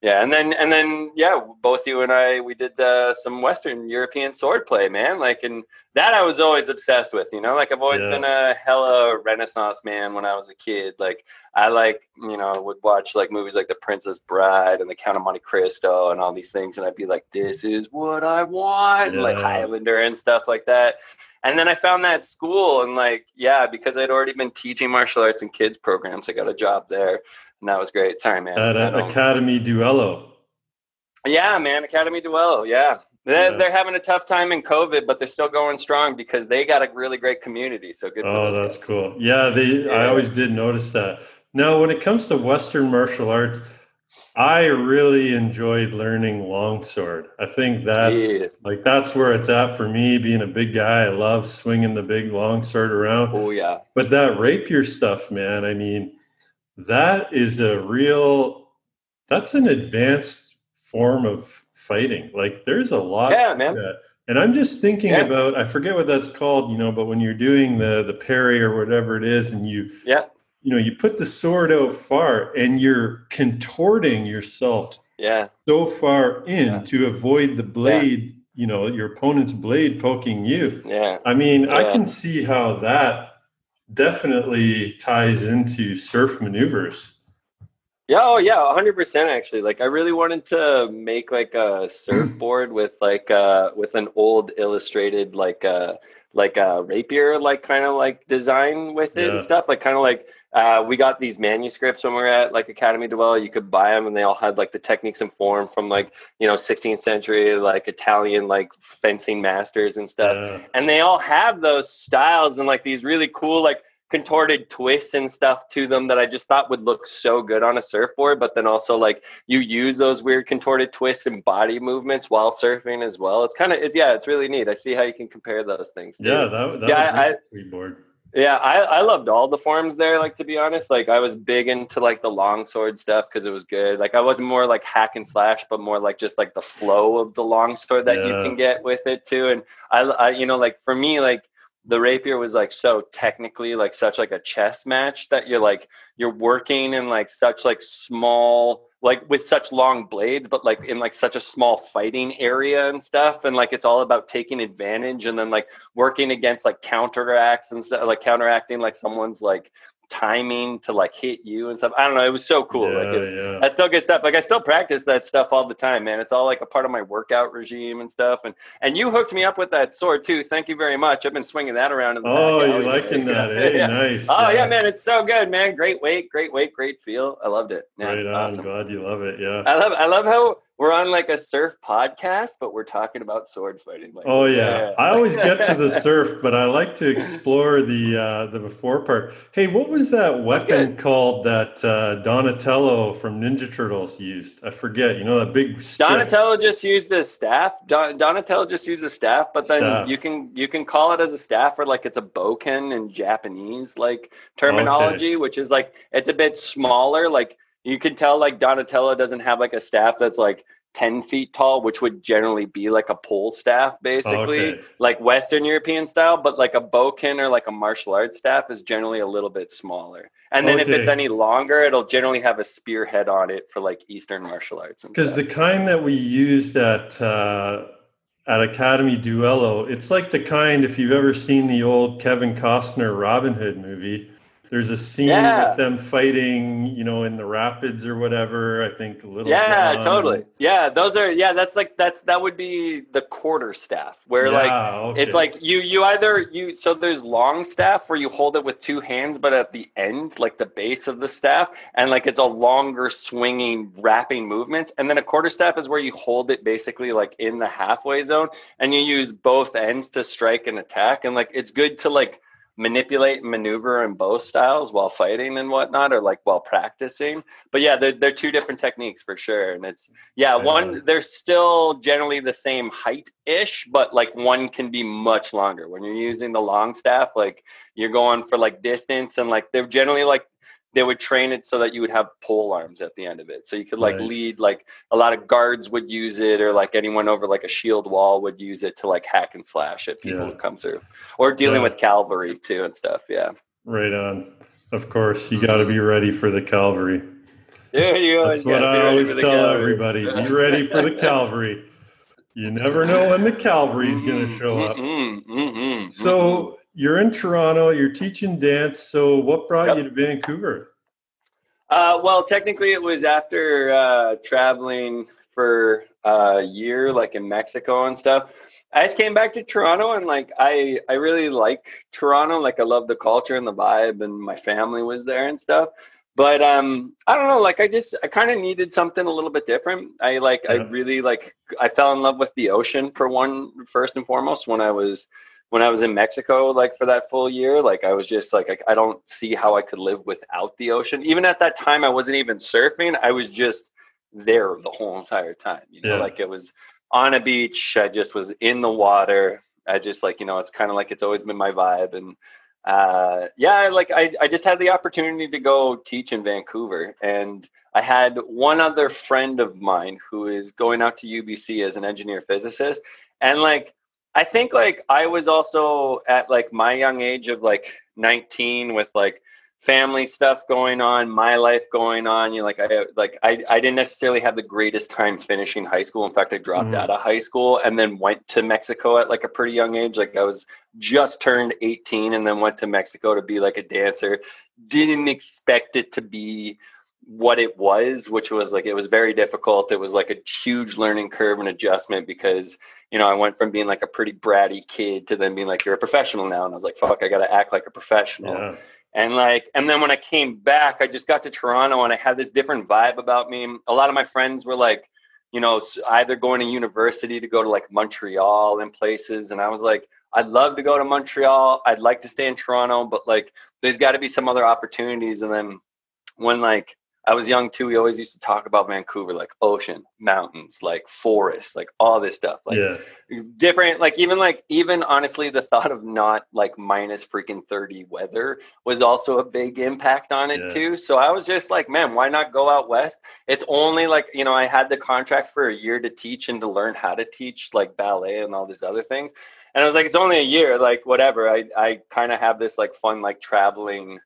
yeah and then and then yeah both you and i we did uh, some western european swordplay man like and that i was always obsessed with you know like i've always Yeah. been a hella renaissance man when i was a kid like i like you know would watch like movies like the princess bride and the count of monte cristo and all these things and i'd be like this is what i want and, like highlander and stuff like that and then I found that school and like, yeah, because I'd already been teaching martial arts and kids programs, I got a job there. And that was great. Sorry, man. At uh, Academy Duello. yeah, man, Academy Duello. Yeah. They're, Yeah. they're having a tough time in COVID, but they're still going strong because they got a really great community. So good for Oh, that's guys. cool. Yeah, they. I always did notice that. Now, when it comes to Western martial arts, I really enjoyed learning longsword. I think that's Yeah. like that's where it's at for me. Being a big guy, I love swinging the big longsword around. Oh, yeah. But that rapier stuff, man, I mean, that is a real. That's an advanced form of fighting. Like, there's a lot. Yeah, man. that. And I'm just thinking Yeah. about. I forget what that's called, you know. But when you're doing the the parry or whatever it is, and you Yeah. You know you put the sword out far, and you're contorting yourself Yeah. so far in Yeah. to avoid the blade. You know, your opponent's blade poking you. Yeah. I mean, I can see how that definitely ties into surf maneuvers. Yeah, oh yeah, hundred percent actually. Like I really wanted to make like a surfboard with like uh with an old illustrated like uh like a rapier like kind of like design with it Yeah. and stuff. Like kind of like uh we got these manuscripts when we were at like Academy Duello. You could buy them and they all had like the techniques and form from like you know 16th century like Italian like fencing masters and stuff Yeah. and they all have those styles and like these really cool like contorted twists and stuff to them that I just thought would look so good on a surfboard but then also like you use those weird contorted twists and body movements while surfing as well it's kind of it, yeah it's really neat I see how you can compare those things too. yeah, that, that Yeah, would be I- board. Yeah, I, I loved all the forms there. Like to be honest, like I was big into like the longsword stuff because it was good. Like I wasn't more like hack and slash, but more like just like the flow of the longsword that you can get with it too. And I, I, you know, like for me, like the rapier was like so technically like such like a chess match that you're like you're working in like such like small like with such long blades but like in like such a small fighting area and stuff and like it's all about taking advantage and then like working against like counteracts and stuff like counteracting like someone's like timing to like hit you and stuff. I don't know. It was so cool. Yeah, like it's, yeah. that's still good stuff. Like I still practice that stuff all the time, man. It's all like a part of my workout regime and stuff. And and you hooked me up with that sword too. Thank you very much. I've been swinging that around. In the Oh, you alley. liking that? Hey, eh? Yeah. Nice. Oh yeah, man, it's so good, man. Great weight, great weight, great feel. I loved it. Yeah, Right on. awesome. Glad you love it. Yeah. I love I love how we're on like a surf podcast, but we're talking about sword fighting. Like, Oh yeah. I always get to the surf, but I like to explore the uh, the before part. Hey, what was that weapon called that uh, Donatello from Ninja Turtles used? I forget. You know that big stick. Donatello just used the staff. Don, Donatello just used the staff, but then Staff. you can you can call it as a staff or like it's a boken in Japanese like terminology, which is like it's a bit smaller. Like you can tell like Donatello doesn't have like a staff that's like 10 feet tall, which would generally be like a pole staff, basically, Okay. like Western European style, but like a boken or like a martial arts staff is generally a little bit smaller. And then if it's any longer, it'll generally have a spearhead on it for like Eastern martial arts. Because the kind that we used at uh, at Academy Duello, it's like the kind if you've ever seen the old Kevin Costner Robin Hood movie. There's a scene Yeah. with them fighting, you know, in the rapids or whatever. I think Little yeah John totally yeah those are yeah that's like that's that would be the quarter staff where like okay. it's like you you either you so there's long staff where you hold it with two hands but at the end like the base of the staff and like it's a longer swinging wrapping movements and then a quarter staff is where you hold it basically like in the halfway zone and you use both ends to strike and attack and like it's good to like manipulate and maneuver in both styles while fighting and whatnot or like while practicing but yeah they're, they're two different techniques for sure and it's yeah Yeah. one they're still generally the same height ish but like one can be much longer when you're using the long staff like you're going for like distance and like they're generally like they would train it so that you would have pole arms at the end of it so you could like Nice. lead like a lot of guards would use it or like anyone over like a shield wall would use it to like hack and slash at people Yeah. who come through or dealing Yeah. with cavalry too and stuff yeah right on. Of course, you got to be ready for the cavalry. there you go That's what gotta I always tell cavalry. everybody. Be ready for the cavalry. You never know when the cavalry's going to Mhm, show up. mhm, mhm, mhm. So you're in Toronto. You're teaching dance. So what brought Yep. you to Vancouver? Uh, well, technically, it was after uh, traveling for a year, like in Mexico and stuff. I just came back to Toronto, and like I, I really like Toronto. Like I love the culture and the vibe, and my family was there and stuff. But um, I don't know. Like I just, I kind of needed something a little bit different. I like, I really like, I fell in love with the ocean for one, first and foremost. When I was when I was in Mexico, like for that full year, like I was just like, I, I don't see how I could live without the ocean. Even at that time, I wasn't even surfing. I was just there the whole entire time. You know, Yeah. like it was on a beach. I just was in the water. I just like, you know, it's kind of like it's always been my vibe. And uh, yeah, like I, I just had the opportunity to go teach in Vancouver. And I had one other friend of mine who is going out to UBC as an engineer physicist. And like, I think like I was also at like my young age of like 19 with like family stuff going on, my life going on. You know, like I like I, I didn't necessarily have the greatest time finishing high school. In fact, I dropped Mhm. out of high school and then went to Mexico at like a pretty young age. Like I was just turned 18 and then went to Mexico to be like a dancer. Didn't expect it to be what it was, which was like it was very difficult. It was like a huge learning curve and adjustment because you know I went from being like a pretty bratty kid to then being like you're a professional now, and I was like fuck, I got to act like a professional. Yeah. And like, and then when I came back, I just got to Toronto and I had this different vibe about me. A lot of my friends were like, you know, either going to university to go to like Montreal and places. And I was like, I'd love to go to Montreal. I'd like to stay in Toronto, but like, there's got to be some other opportunities. And then when like I was young too, we always used to talk about Vancouver, like ocean, mountains, like forests, like all this stuff. Like, yeah. different like even like even honestly the thought of not like minus freaking 30 weather was also a big impact on it Yeah. too so i was just like man why not go out west it's only like you know i had the contract for a year to teach and to learn how to teach like ballet and all these other things and i was like it's only a year like whatever i i kind of have this like fun like traveling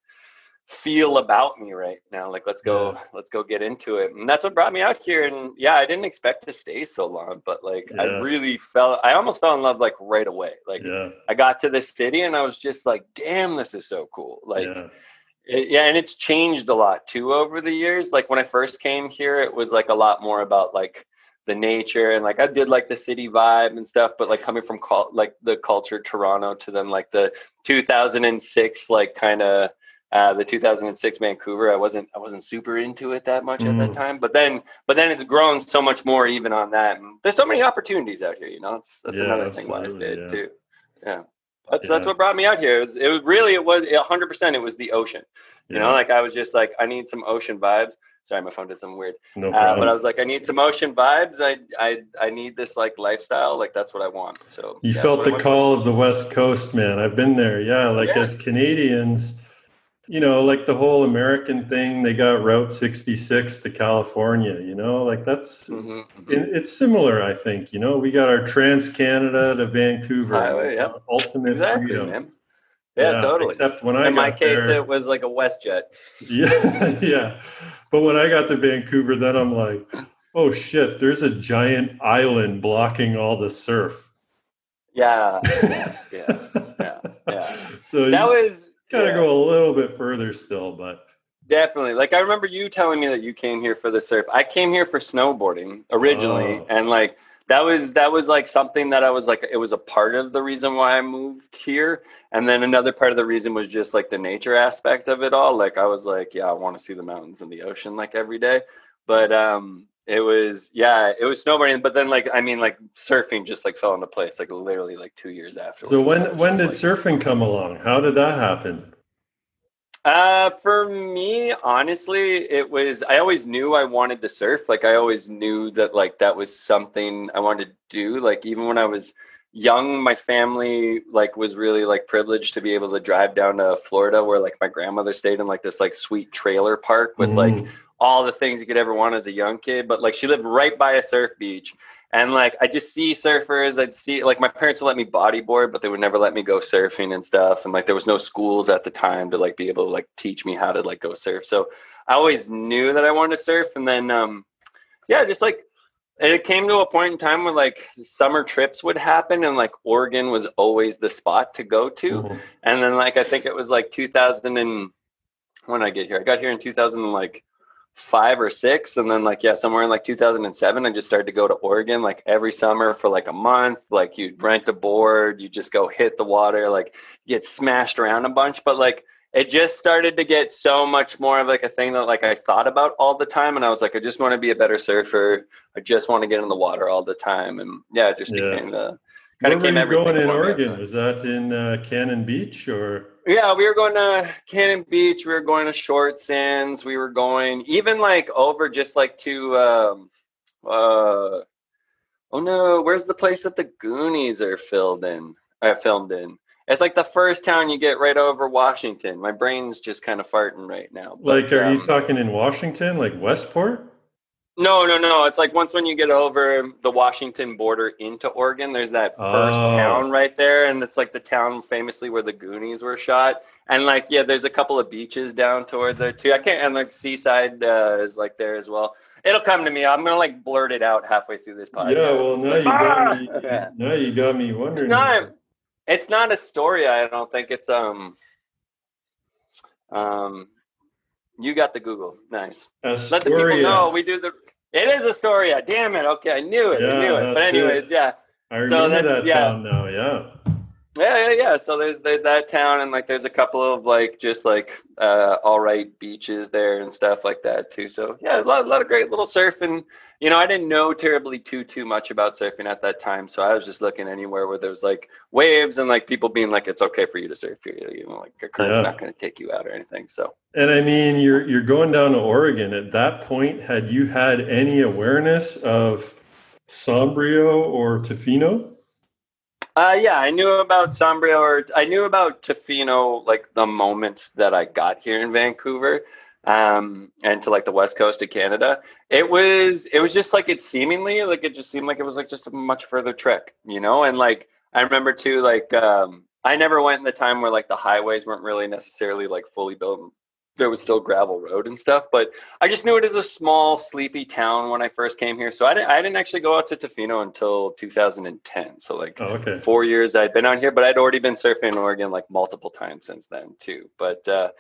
feel about me right now like let's go Yeah. let's go get into it and that's what brought me out here and yeah i didn't expect to stay so long but like i really fell i almost fell in love like right away like Yeah. i got to the city and i was just like damn this is so cool like yeah. It, yeah, and it's changed a lot too over the years. Like when I first came here, it was like a lot more about like the nature and like I did like the city vibe and stuff, but like coming from col- like the culture Toronto to then like the 2006 like kind of uh, the 2006 Vancouver, I wasn't I wasn't super into it that much mm. at that mm. time. But then but then it's grown so much more even on that. And there's so many opportunities out here. You know, it's, that's yeah, another thing why I stayed yeah. too. Yeah, that's yeah. that's what brought me out here. It was it was really it was 100. percent It was the ocean. You know, like I was just like I need some ocean vibes. Sorry, my phone did something weird. No uh, but I was like, I need some ocean vibes. I I I need this like lifestyle. Like that's what I want. So you felt the call of the West Coast, man. I've been there. Yeah, like as Canadians you know, like the whole American thing, they got Route 66 to California, you know, like that's, mm-hmm. It, it's similar, I think, you know, we got our Trans Canada to Vancouver, Highway, yeah. ultimate exactly, freedom. Man. Yeah, yeah, totally. Except when I in my case, there, it was like a WestJet. Yeah, yeah. But when I got to Vancouver, then I'm like, oh shit, there's a giant island blocking all the surf. Yeah, yeah, yeah, yeah. yeah. So that was Gotta yeah. go a little bit further still, but definitely. Like I remember you telling me that you came here for the surf. I came here for snowboarding originally, oh. and like that was that was like something that I was like it was a part of the reason why I moved here. And then another part of the reason was just like the nature aspect of it all. Like I was like, yeah, I want to see the mountains and the ocean like every day. But um it was yeah it was snowboarding but then like i mean like surfing just like fell into place like literally like two years after so when when did like, surfing come along? How did that happen? Uh for me honestly it was i always knew i wanted to surf. Like i always knew that like that was something i wanted to do. Like even when i was young my family like was really like privileged to be able to drive down to florida where like my grandmother stayed in like this like sweet trailer park with mm. like all the things you could ever want as a young kid. But like she lived right by a surf beach. And like I just see surfers, I'd see like my parents would let me bodyboard, but they would never let me go surfing and stuff. And like there was no schools at the time to like be able to like teach me how to like go surf. So I always knew that I wanted to surf. And then um yeah, just like it came to a point in time where like summer trips would happen and like Oregon was always the spot to go to. Mm-hmm. And then like I think it was like 2000 and when I get here, I got here in 2000 like five or six and then like yeah somewhere in like 2007 i just started to go to oregon like every summer for like a month like you'd rent a board you just go hit the water like get smashed around a bunch but like it just started to get so much more of like a thing that like i thought about all the time and i was like i just want to be a better surfer i just want to get in the water all the time and yeah it just yeah. became the kind of came were you going in oregon was that in uh, cannon beach or yeah, we were going to Cannon Beach. We were going to Short Sands. We were going even like over just like to um, uh, oh no, where's the place that the Goonies are filmed in? I filmed in. It's like the first town you get right over Washington. My brain's just kind of farting right now. But, like, are um, you talking in Washington, like Westport? No, no, no. It's like once when you get over the Washington border into Oregon, there's that first oh. town right there, and it's like the town famously where the Goonies were shot. And like, yeah, there's a couple of beaches down towards there too. I can't, and like Seaside uh, is like there as well. It'll come to me. I'm gonna like blurt it out halfway through this podcast. Yeah, well now you got me. Ah! Now you got me wondering. It's not. It's not Astoria. I don't think it's um. Um, you got the Google. Nice. Astoria. Let the people know we do the. It is Astoria. Damn it. Okay, I knew it. Yeah, I knew it. But anyways, it. yeah. I remember so that yeah. town now. Yeah. Yeah, yeah, yeah. So there's there's that town, and like there's a couple of like just like uh, all right beaches there and stuff like that too. So yeah, a lot, a lot of great little surfing. You know, I didn't know terribly too too much about surfing at that time, so I was just looking anywhere where there was like waves and like people being like, it's okay for you to surf here. You know, like your current's yeah. not going to take you out or anything. So. And I mean, you're you're going down to Oregon. At that point, had you had any awareness of Sombrio or Tofino? Uh, yeah, I knew about Sombrio or I knew about Tofino like the moment that I got here in Vancouver um, and to like the west coast of Canada. It was it was just like it seemingly like it just seemed like it was like just a much further trek, you know. And like I remember too, like um, I never went in the time where like the highways weren't really necessarily like fully built there was still gravel road and stuff. But I just knew it as a small, sleepy town when I first came here. So I didn't, I didn't actually go out to Tofino until 2010. So like oh, okay. four years I'd been out here, but I'd already been surfing in Oregon like multiple times since then too. But uh,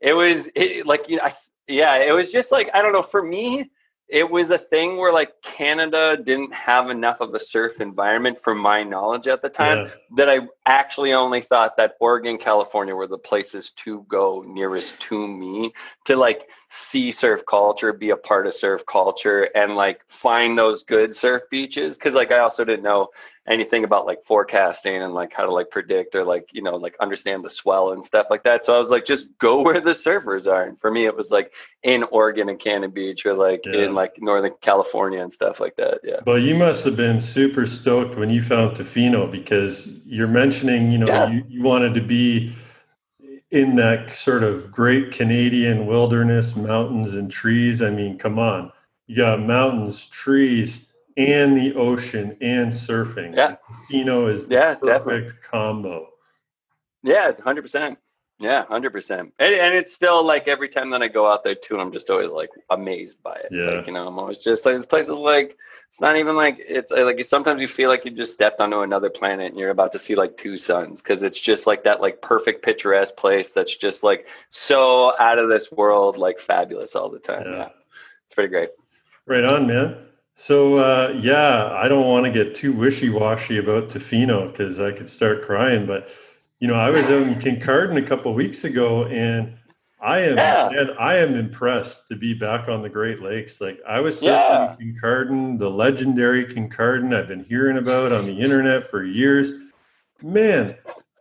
it was it, like you know, I, yeah, it was just like I don't know. For me, it was a thing where like Canada didn't have enough of a surf environment from my knowledge at the time yeah. that I actually only thought that Oregon, California were the places to go nearest to me to like see surf culture, be a part of surf culture and like find those good surf beaches cuz like I also didn't know anything about like forecasting and like how to like predict or like you know like understand the swell and stuff like that. So i was like just go where the surfers are. And for me it was like in oregon and cannon beach or like yeah. in like northern california and stuff like that yeah. Well you must have been super stoked when you found tofino because you're mentioning you know yeah. you, you wanted to be in that sort of great canadian wilderness mountains and trees. I mean come on. You got mountains trees and the ocean and surfing. Yeah. Tofino is the yeah, perfect definitely. combo. Yeah, hundred percent. Yeah, hundred percent. And, and it's still like every time that I go out there too, I'm just always like amazed by it. Yeah. Like, you know, I'm always just like places like it's not even like it's like sometimes you feel like you just stepped onto another planet and you're about to see like two suns because it's just like that like perfect picturesque place that's just like so out of this world, like fabulous all the time. Yeah. yeah. It's pretty great. Right on, man. So uh, yeah, I don't want to get too wishy-washy about Tofino because I could start crying. But you know, I was out in Kincardine a couple weeks ago, and I am yeah. man, I am impressed to be back on the Great Lakes. Like I was surfing yeah. Kincardine, the legendary Kincardine I've been hearing about on the internet for years. Man,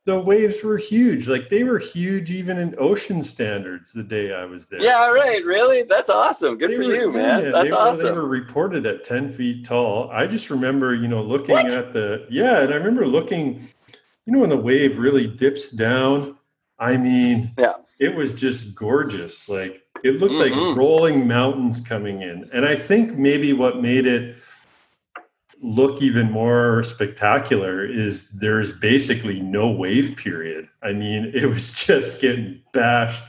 the waves were huge. Like they were huge even in ocean standards the day I was there. Yeah, right. Really? That's awesome. Good they for were, you, man. Yeah, That's they, awesome. They were reported at 10 feet tall. I just remember, you know, looking what? at the, yeah, and I remember looking, you know, when the wave really dips down. I mean, yeah, it was just gorgeous. Like it looked mm-hmm. like rolling mountains coming in. And I think maybe what made it, look even more spectacular is there's basically no wave period. I mean, it was just getting bashed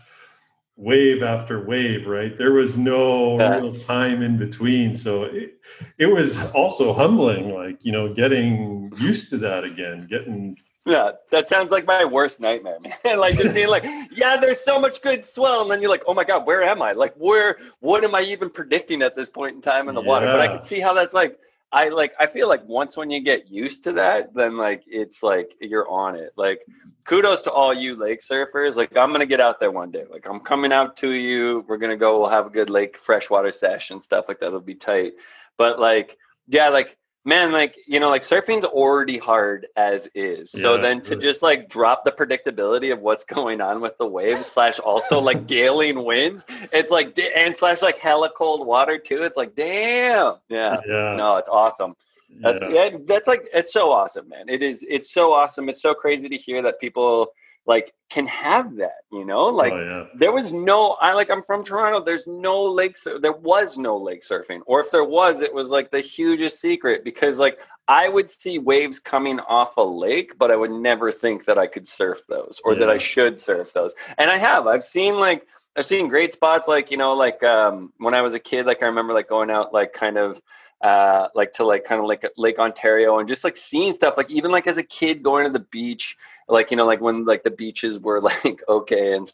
wave after wave, right? There was no real time in between. So it, it was also humbling, like, you know, getting used to that again, getting yeah, that sounds like my worst nightmare, man. like just being like, yeah, there's so much good swell, and then you're like, oh my god, where am I? Like, where? What am I even predicting at this point in time in the yeah. water? But I can see how that's like I like I feel like once when you get used to that, then like it's like you're on it. Like kudos to all you lake surfers. Like I'm gonna get out there one day. Like I'm coming out to you. We're gonna go. We'll have a good lake freshwater session and stuff like that. It'll be tight. But like yeah, like man, like you know, like surfing's already hard as is. So yeah, then to really. just like drop the predictability of what's going on with the waves slash also like galing winds, it's like and slash like hella cold water too. It's like damn, yeah, yeah. no, it's awesome. That's yeah. yeah, that's like it's so awesome, man. It is. It's so awesome. It's so crazy to hear that people like can have that you know like oh, yeah. there was no i like i'm from toronto there's no lake there was no lake surfing or if there was it was like the hugest secret because like i would see waves coming off a lake but i would never think that i could surf those or yeah. that i should surf those and i have i've seen like i've seen great spots like you know like um when i was a kid like i remember like going out like kind of uh, like to like kind of like Lake Ontario and just like seeing stuff like even like as a kid going to the beach, like you know like when like the beaches were like okay and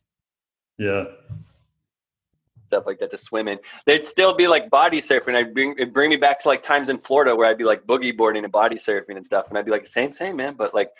yeah stuff like that to swim in. They'd still be like body surfing. I'd bring it bring me back to like times in Florida where I'd be like boogie boarding and body surfing and stuff, and I'd be like same same man, but like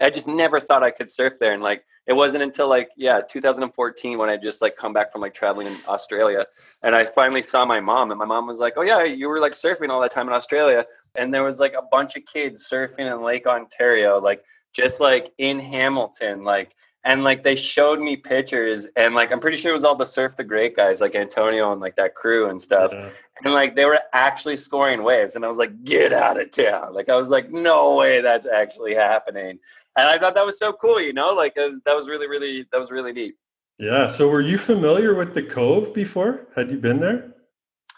I just never thought I could surf there. And like, it wasn't until like, yeah, 2014 when I just like come back from like traveling in Australia. And I finally saw my mom and my mom was like, oh yeah, you were like surfing all that time in Australia. And there was like a bunch of kids surfing in Lake Ontario, like just like in Hamilton, like, and like they showed me pictures and like i'm pretty sure it was all the Surf the Greats guys like antonio and like that crew and stuff yeah. and like they were actually scoring waves and i was like get out of town like i was like no way that's actually happening and I thought that was so cool. You know, like was, that was really, really, that was really neat. Yeah. So, were you familiar with the Cove before? Had you been there?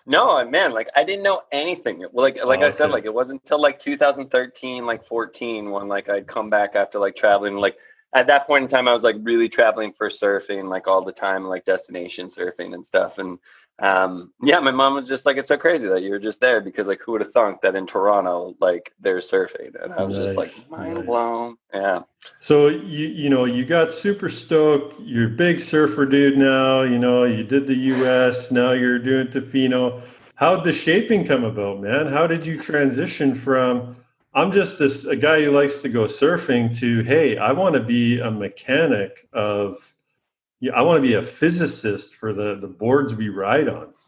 No, man. Like I didn't know anything. Well, like like oh, I said, like it wasn't until like 2013, like 14, when like I'd come back after like traveling. Like at that point in time, I was like really traveling for surfing, like all the time, like destination surfing and stuff. And um, yeah, my mom was just like, "It's so crazy that you're just there because like, who would have thunk that in Toronto like there's surfing?" And I was nice, just like, mind nice. blown. Yeah. So you you know you got super stoked. You're a big surfer dude now. You know you did the U.S. Now you're doing Tofino. How did the shaping come about, man? How did you transition from I'm just this a guy who likes to go surfing to hey, I want to be a mechanic of yeah, I want to be a physicist for the the boards we ride on.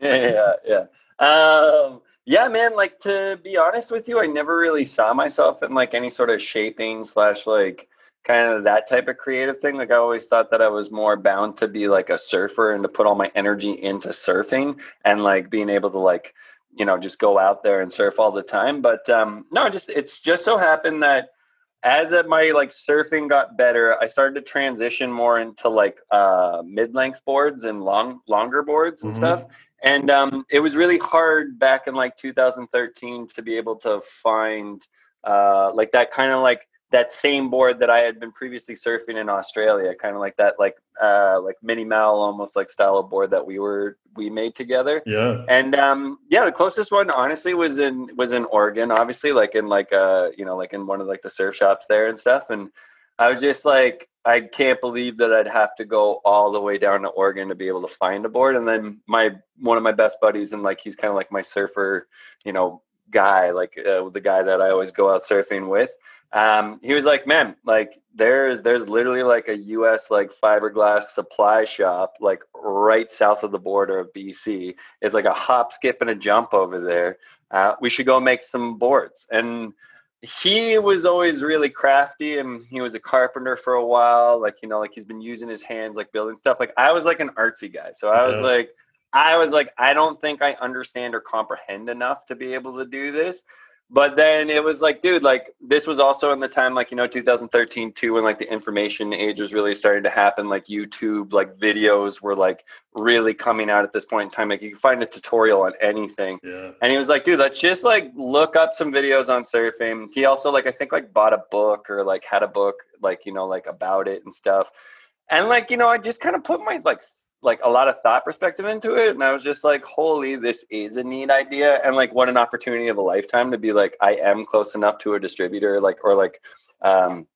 Yeah, yeah, yeah. Um, yeah, man. Like to be honest with you, I never really saw myself in like any sort of shaping slash like kind of that type of creative thing. Like I always thought that I was more bound to be like a surfer and to put all my energy into surfing and like being able to like you know just go out there and surf all the time. But um, no, just it's just so happened that as my like surfing got better, I started to transition more into like uh, mid-length boards and long longer boards and mm-hmm. stuff. And um, it was really hard back in like 2013 to be able to find uh, like that kind of like that same board that I had been previously surfing in Australia, kind of like that, like uh, like mini mal, almost like style of board that we were we made together. Yeah. And um, yeah, the closest one honestly was in was in Oregon, obviously, like in like uh you know like in one of like the surf shops there and stuff. And I was just like, I can't believe that I'd have to go all the way down to Oregon to be able to find a board. And then my one of my best buddies and like he's kind of like my surfer, you know, guy, like uh, the guy that I always go out surfing with um, he was like, man, like there's there's literally like a U.S. like fiberglass supply shop like right south of the border of BC. It's like a hop, skip, and a jump over there. Uh, we should go make some boards. And he was always really crafty, and he was a carpenter for a while. Like you know, like he's been using his hands, like building stuff. Like I was like an artsy guy, so I was like. I was like, I don't think I understand or comprehend enough to be able to do this but then it was like dude like this was also in the time like you know 2013 too when like the information age was really starting to happen. Like youtube like videos were like really coming out at this point in time. Like you can find a tutorial on anything. Yeah. and he was like dude let's just like look up some videos on surfing he also like i think like bought a book or like had a book like you know like about it and stuff. And like you know i just kind of put my like like a lot of thought perspective into it and i was just like holy this is a neat idea and like what an opportunity of a lifetime to be like i am close enough to a distributor like or like um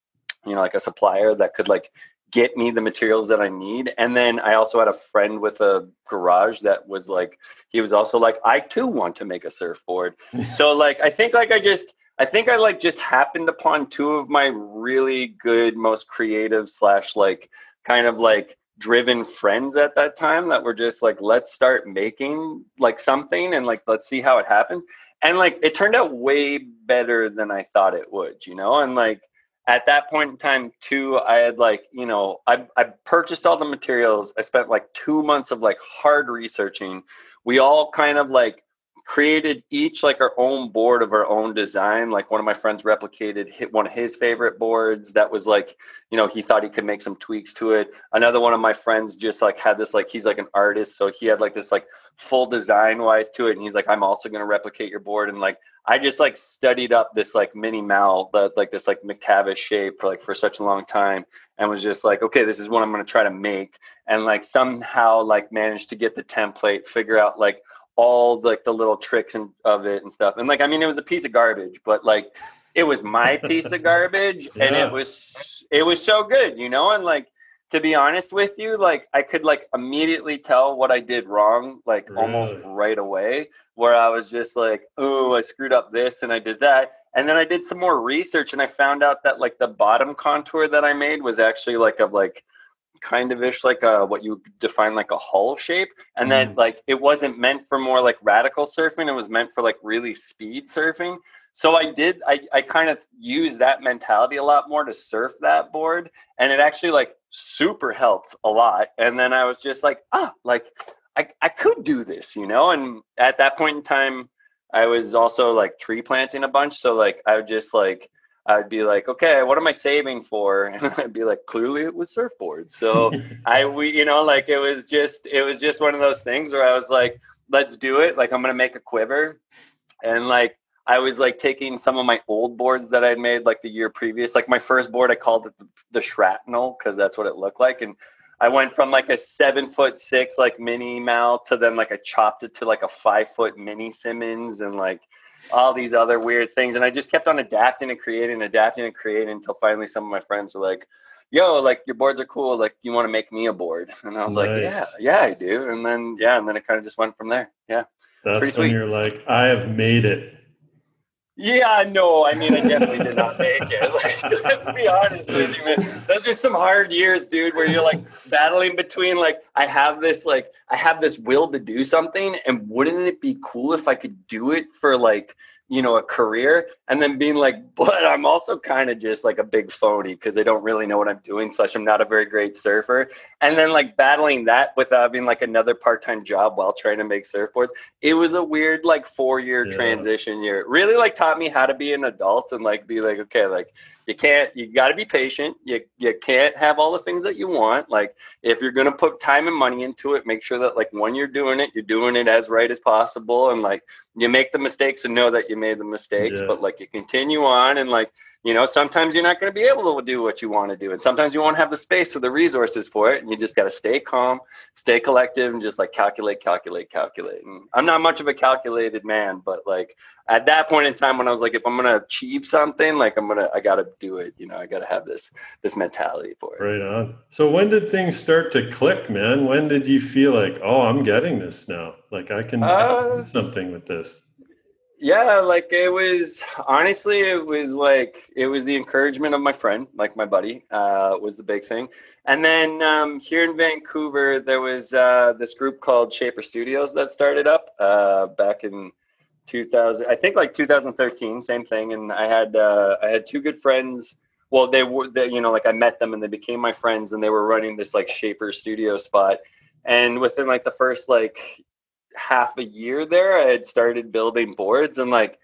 you know like a supplier that could like get me the materials that i need and then i also had a friend with a garage that was like he was also like i too want to make a surfboard. So like i think like i just I think I like just happened upon two of my really good, most creative slash like kind of like driven friends at that time that were just like let's start making like something and like let's see how it happens. And like it turned out way better than i thought it would you know? And like at that point in time too i had like you know i, I purchased all the materials. I spent like two months of like hard researching. We all kind of like created each like our own board of our own design. Like one of my friends replicated hit one of his favorite boards that was like, you know, he thought he could make some tweaks to it. Another one of my friends just like had this like he's like an artist, so he had like this like full design wise to it, and he's like, I'm also gonna replicate your board, and like I just like studied up this like mini mal, but like this like McTavish shape for like for such a long time, and was just like, okay, this is what I'm gonna try to make, and like somehow like managed to get the template, figure out like all like the little tricks and of it and stuff. And like, I mean, it was a piece of garbage, but like, it was my piece of garbage, yeah. and it was it was so good, you know. And like, to be honest with you, like, I could like immediately tell what I did wrong, like really? almost right away. Where I was just like, oh, I screwed up this and I did that. And then I did some more research and I found out that like the bottom contour that I made was actually like of like kind of ish like a what you define like a hull shape. And then mm. like it wasn't meant for more like radical surfing. It was meant for like really speed surfing. So i did i, I kind of used that mentality a lot more to surf that board. And it actually like super helped a lot. And then i was just like ah like i, I could do this you know? And at that point in time i was also like tree planting a bunch. So like i would just like I'd be like, okay, what am I saving for? And I'd be like, clearly it was surfboards. So I, we, you know, like it was just, it was just one of those things where I was like, let's do it. Like I'm gonna make a quiver, and like I was like taking some of my old boards that I'd made like the year previous. Like my first board, I called it the, the shrapnel because that's what it looked like, and I went from like a seven foot six like mini Mal to then like I chopped it to like a five foot mini Simmons and like all these other weird things. And I just kept on adapting and creating, adapting and creating until finally some of my friends were like, yo, like your boards are cool. Like you want to make me a board? And I was nice. like, yeah, yeah, I do. And then, yeah. And then it kind of just went from there. Yeah. That's when sweet. you're like, I have made it. Yeah, no, I mean, I definitely did not make it. Like, let's be honest with you, man. Those are some hard years, dude, where you're like battling between like, I have this, like, I have this will to do something, and wouldn't it be cool if I could do it for like you know a career and then being like but i'm also kind of just like a big phony because i don't really know what i'm doing such i'm not a very great surfer and then like battling that with having like another part-time job while trying to make surfboards it was a weird like four year yeah. transition year really like taught me how to be an adult and like be like okay like you can't you got to be patient. You you can't have all the things that you want. Like if you're going to put time and money into it make sure that like when you're doing it you're doing it as right as possible. And like you make the mistakes and know that you made the mistakes yeah. but like you continue on and like you know sometimes you're not going to be able to do what you want to do and sometimes you won't have the space or the resources for it and you just got to stay calm stay collective and just like calculate calculate calculate. And i'm not much of a calculated man but like at that point in time when i was like if i'm going to achieve something like i'm going to i got to do it you know i got to have this this mentality for it. Right on. So when did things start to click man? When did you feel like oh i'm getting this now? Like i can uh, do something with this yeah like it was honestly it was like it was the encouragement of my friend like my buddy uh, was the big thing. And then um, here in vancouver there was uh, this group called shaper studios that started up uh, back in 2000 i think like 2013 same thing. And i had uh, i had two good friends. Well they were they, you know like i met them and they became my friends and they were running this like shaper studio spot. And within like the first like half a year there, I had started building boards and like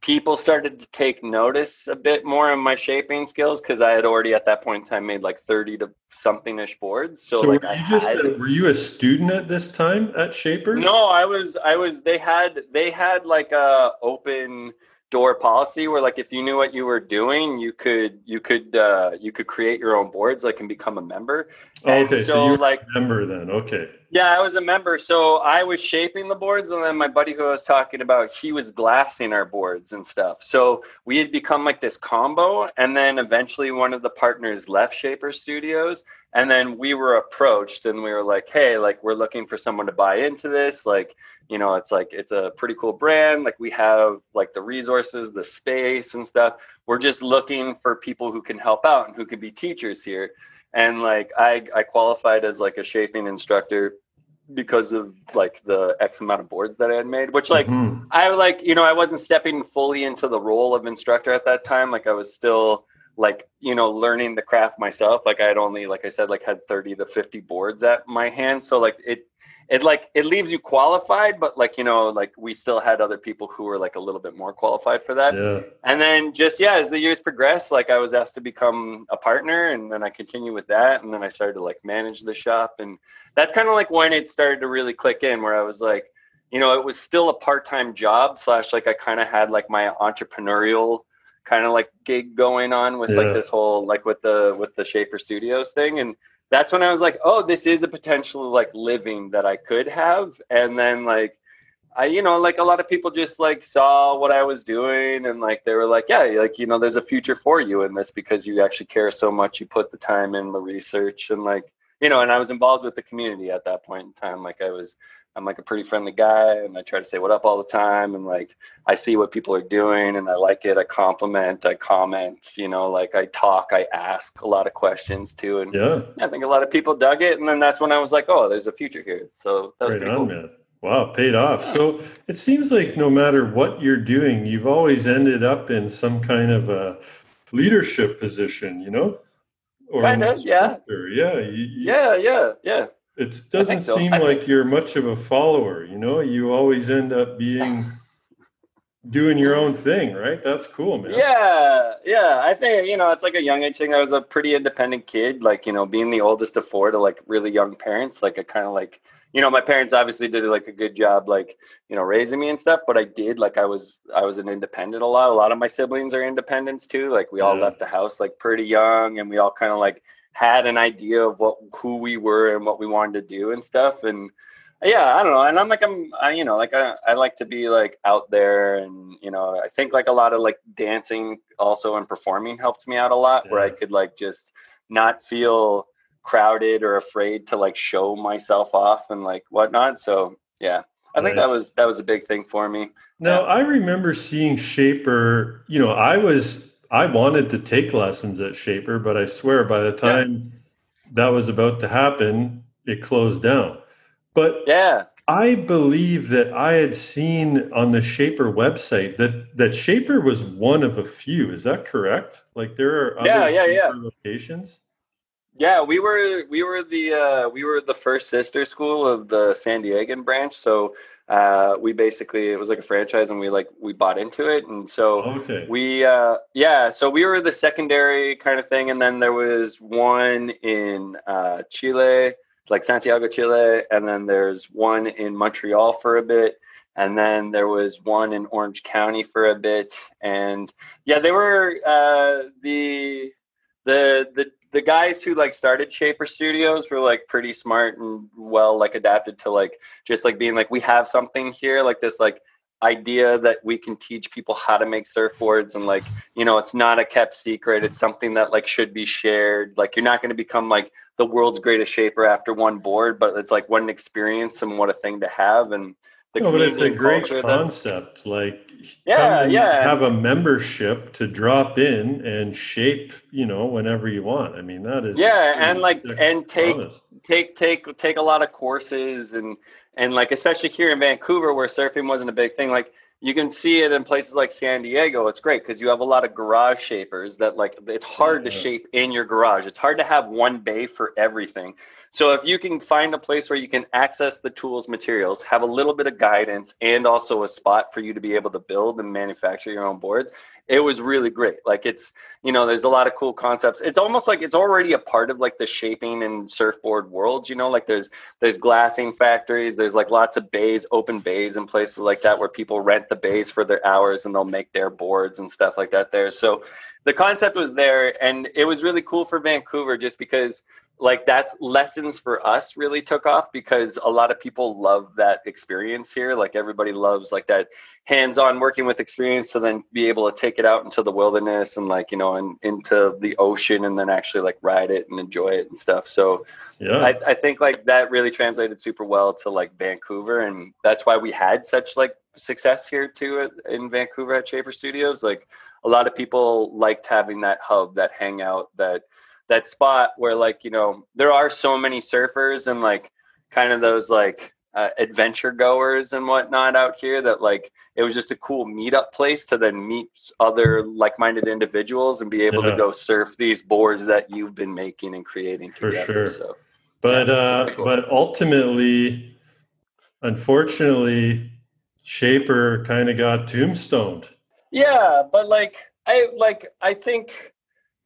people started to take notice a bit more of my shaping skills because I had already at that point in time made like 30 to something ish boards. So, so like were you, just, had, were you a student at this time at Shaper? No, I was I was they had they had like a open door policy where like if you knew what you were doing you could you could uh you could create your own boards like and become a member. Oh, okay so, so you're like a member then okay. Yeah i was a member. So i was shaping the boards and then my buddy who i was talking about he was glassing our boards and stuff. So we had become like this combo and then eventually one of the partners left shaper studios and then we were approached and we were like hey like we're looking for someone to buy into this like you know it's like it's a pretty cool brand. Like we have like the resources the space and stuff. We're just looking for people who can help out and who could be teachers here. And like i i qualified as like a shaping instructor because of like the x amount of boards that i had made which like mm-hmm. i like you know i wasn't stepping fully into the role of instructor at that time. Like i was still like you know learning the craft myself. Like i had only like i said like had 30 to 50 boards at my hand. So like it it like it leaves you qualified but like you know like we still had other people who were like a little bit more qualified for that yeah. and then just yeah as the years progressed like i was asked to become a partner and then i continued with that and then i started to like manage the shop and that's kind of like when it started to really click in where i was like you know it was still a part-time job slash like i kind of had like my entrepreneurial kind of like gig going on with yeah. like this whole like with the with the shaper studios thing and that's when I was like, oh, this is a potential like living that I could have. And then like I, you know, like a lot of people just like saw what I was doing and like they were like, yeah, like, you know, there's a future for you in this because you actually care so much. You put the time in the research and like, you know, and I was involved with the community at that point in time. Like I was I'm like a pretty friendly guy and I try to say what up all the time and like I see what people are doing and I like it. I compliment, I comment, you know, like I talk, I ask a lot of questions too. And yeah, I think a lot of people dug it. And then that's when I was like, oh, there's a future here. So that was right pretty on, cool. Man. Wow, paid off. So it seems like no matter what you're doing, you've always ended up in some kind of a leadership position, you know? Or kind of, yeah. Yeah. You, yeah, yeah, yeah. It doesn't so. seem like you're much of a follower, you know? You always end up being doing your own thing, right? That's cool, man. Yeah, yeah. I think, you know, it's like a young age thing. I was a pretty independent kid, like, you know, being the oldest of four to like really young parents, like I kind of like, you know, my parents obviously did like a good job, like, you know, raising me and stuff, but I did, like, I was, I was an independent a lot. A lot of my siblings are independents too. Like we all yeah. left the house like pretty young and we all kind of like had an idea of what who we were and what we wanted to do and stuff and yeah i don't know and i'm like i'm I, you know like I, I like to be like out there and you know i think like a lot of like dancing also and performing helped me out a lot yeah. where i could like just not feel crowded or afraid to like show myself off and like whatnot so yeah I think that was that was a big thing for me. Now yeah. I remember seeing Shaper. You know, I was I wanted to take lessons at Shaper, but I swear by the time yeah. that was about to happen, it closed down. But yeah, I believe that I had seen on the Shaper website that that Shaper was one of a few. Is that correct? Like there are other yeah, yeah, yeah. locations. Yeah, we were we were the uh, we were the first sister school of the San Diegan branch. So uh, we basically it was like a franchise, and we like we bought into it, and so okay. we uh, yeah, so we were the secondary kind of thing, and then there was one in uh, Chile, like Santiago, Chile, and then there's one in Montreal for a bit, and then there was one in Orange County for a bit, and yeah, they were uh, the the the the guys who like started Shaper Studios were like pretty smart and well like adapted to like just like being like we have something here like this like idea that we can teach people how to make surfboards and like you know it's not a kept secret. It's something that like should be shared. Like you're not going to become like the world's greatest shaper after one board but it's like what an experience and what a thing to have. And the no, but it's a great concept. That, like, yeah, yeah, have a membership to drop in and shape, you know, whenever you want. I mean, that is yeah, and like, and take promise. take take take a lot of courses and and like, especially here in Vancouver where surfing wasn't a big thing, like. You can see it in places like San Diego. It's great because you have a lot of garage shapers that like it's hard yeah. to shape in your garage. It's hard to have one bay for everything. So if you can find a place where you can access the tools, materials, have a little bit of guidance, and also a spot for you to be able to build and manufacture your own boards, it was really great. Like it's, you know, there's a lot of cool concepts. It's almost like it's already a part of like the shaping and surfboard world, you know, like there's there's glassing factories, there's like lots of bays, open bays and places like that where people rent the bays for their hours and they'll make their boards and stuff like that there. So the concept was there and it was really cool for Vancouver just because like that's lessons for us really took off because a lot of people love that experience here. Like everybody loves like that hands-on working with experience to then be able to take it out into the wilderness and like you know and into the ocean and then actually like ride it and enjoy it and stuff. So yeah. I, I think like that really translated super well to like vancouver and that's why we had such like success here too in vancouver at shaper studios. Like a lot of people liked having that hub that hangout that that spot where like you know there are so many surfers and like kind of those like uh, adventure goers and whatnot out here that like it was just a cool meetup place to then meet other like-minded individuals and be able yeah. to go surf these boards that you've been making and creating together. For sure. So, but yeah, uh, cool. but ultimately, unfortunately, Shaper kind of got tombstoned. Yeah, but like I like I think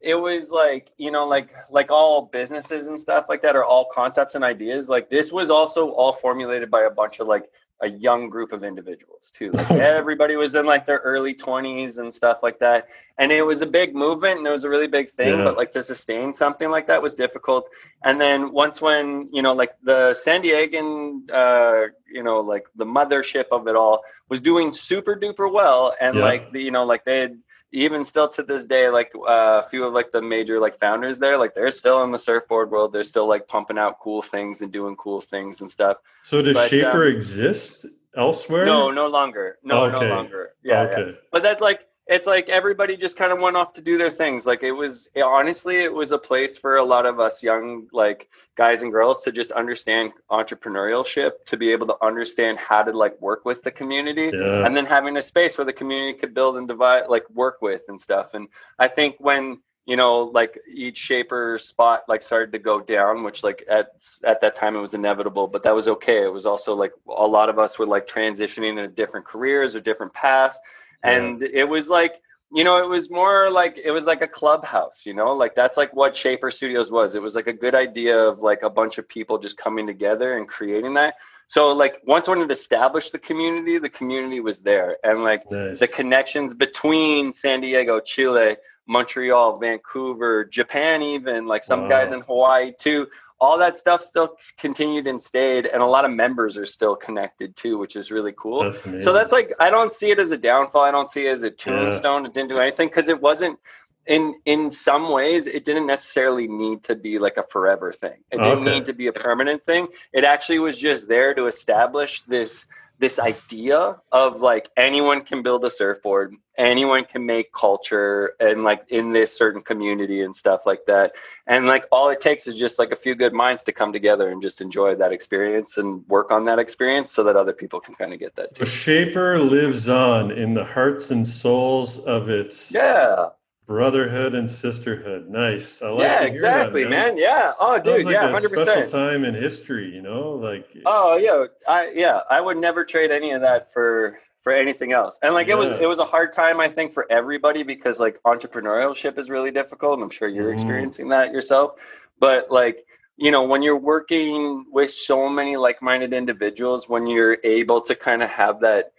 it was like you know like like all businesses and stuff like that are all concepts and ideas like this was also all formulated by a bunch of like a young group of individuals too like everybody was in like their early 20s and stuff like that and it was a big movement and it was a really big thing yeah. but like to sustain something like that was difficult and then once when you know like the san diegan uh you know like the mothership of it all was doing super duper well and yeah. like the you know like they had even still to this day, like uh, a few of like the major like founders there, like they're still in the surfboard world. They're still like pumping out cool things and doing cool things and stuff. So does but, Shaper um, exist elsewhere? No, no longer. No, okay. no longer. Yeah, okay. yeah. But that's like it's like everybody just kind of went off to do their things. Like it was it, honestly it was a place for a lot of us young like guys and girls to just understand entrepreneurship to be able to understand how to like work with the community yeah. and then having a space where the community could build and divide like work with and stuff. And i think when you know like each shaper spot like started to go down which like at at that time it was inevitable but that was okay. It was also like a lot of us were like transitioning into different careers or different paths and it was like you know it was more like it was like a clubhouse you know like that's like what shaper studios was it was like a good idea of like a bunch of people just coming together and creating that so like once when it established the community the community was there and like nice. the connections between san diego chile Montreal, Vancouver, Japan, even like some wow. guys in Hawaii too. All that stuff still continued and stayed, and a lot of members are still connected too, which is really cool. That's so that's like I don't see it as a downfall. I don't see it as a tombstone. Yeah. It didn't do anything because it wasn't in in some ways it didn't necessarily need to be like a forever thing it didn't okay. need to be a permanent thing it actually was just there to establish this this idea of like anyone can build a surfboard anyone can make culture and like in this certain community and stuff like that and like all it takes is just like a few good minds to come together and just enjoy that experience and work on that experience so that other people can kind of get that too. So shaper lives on in the hearts and souls of its yeah brotherhood and sisterhood. Nice. I like yeah, exactly, that, man. man. Yeah. Oh, dude. Like yeah, hundred percent. Special time in history, you know, like. Oh yeah, I yeah, I would never trade any of that for for anything else. And like yeah. it was it was a hard time I think for everybody because like entrepreneurship is really difficult, and I'm sure you're mm. experiencing that yourself. But like you know when you're working with so many like-minded individuals when you're able to kind of have that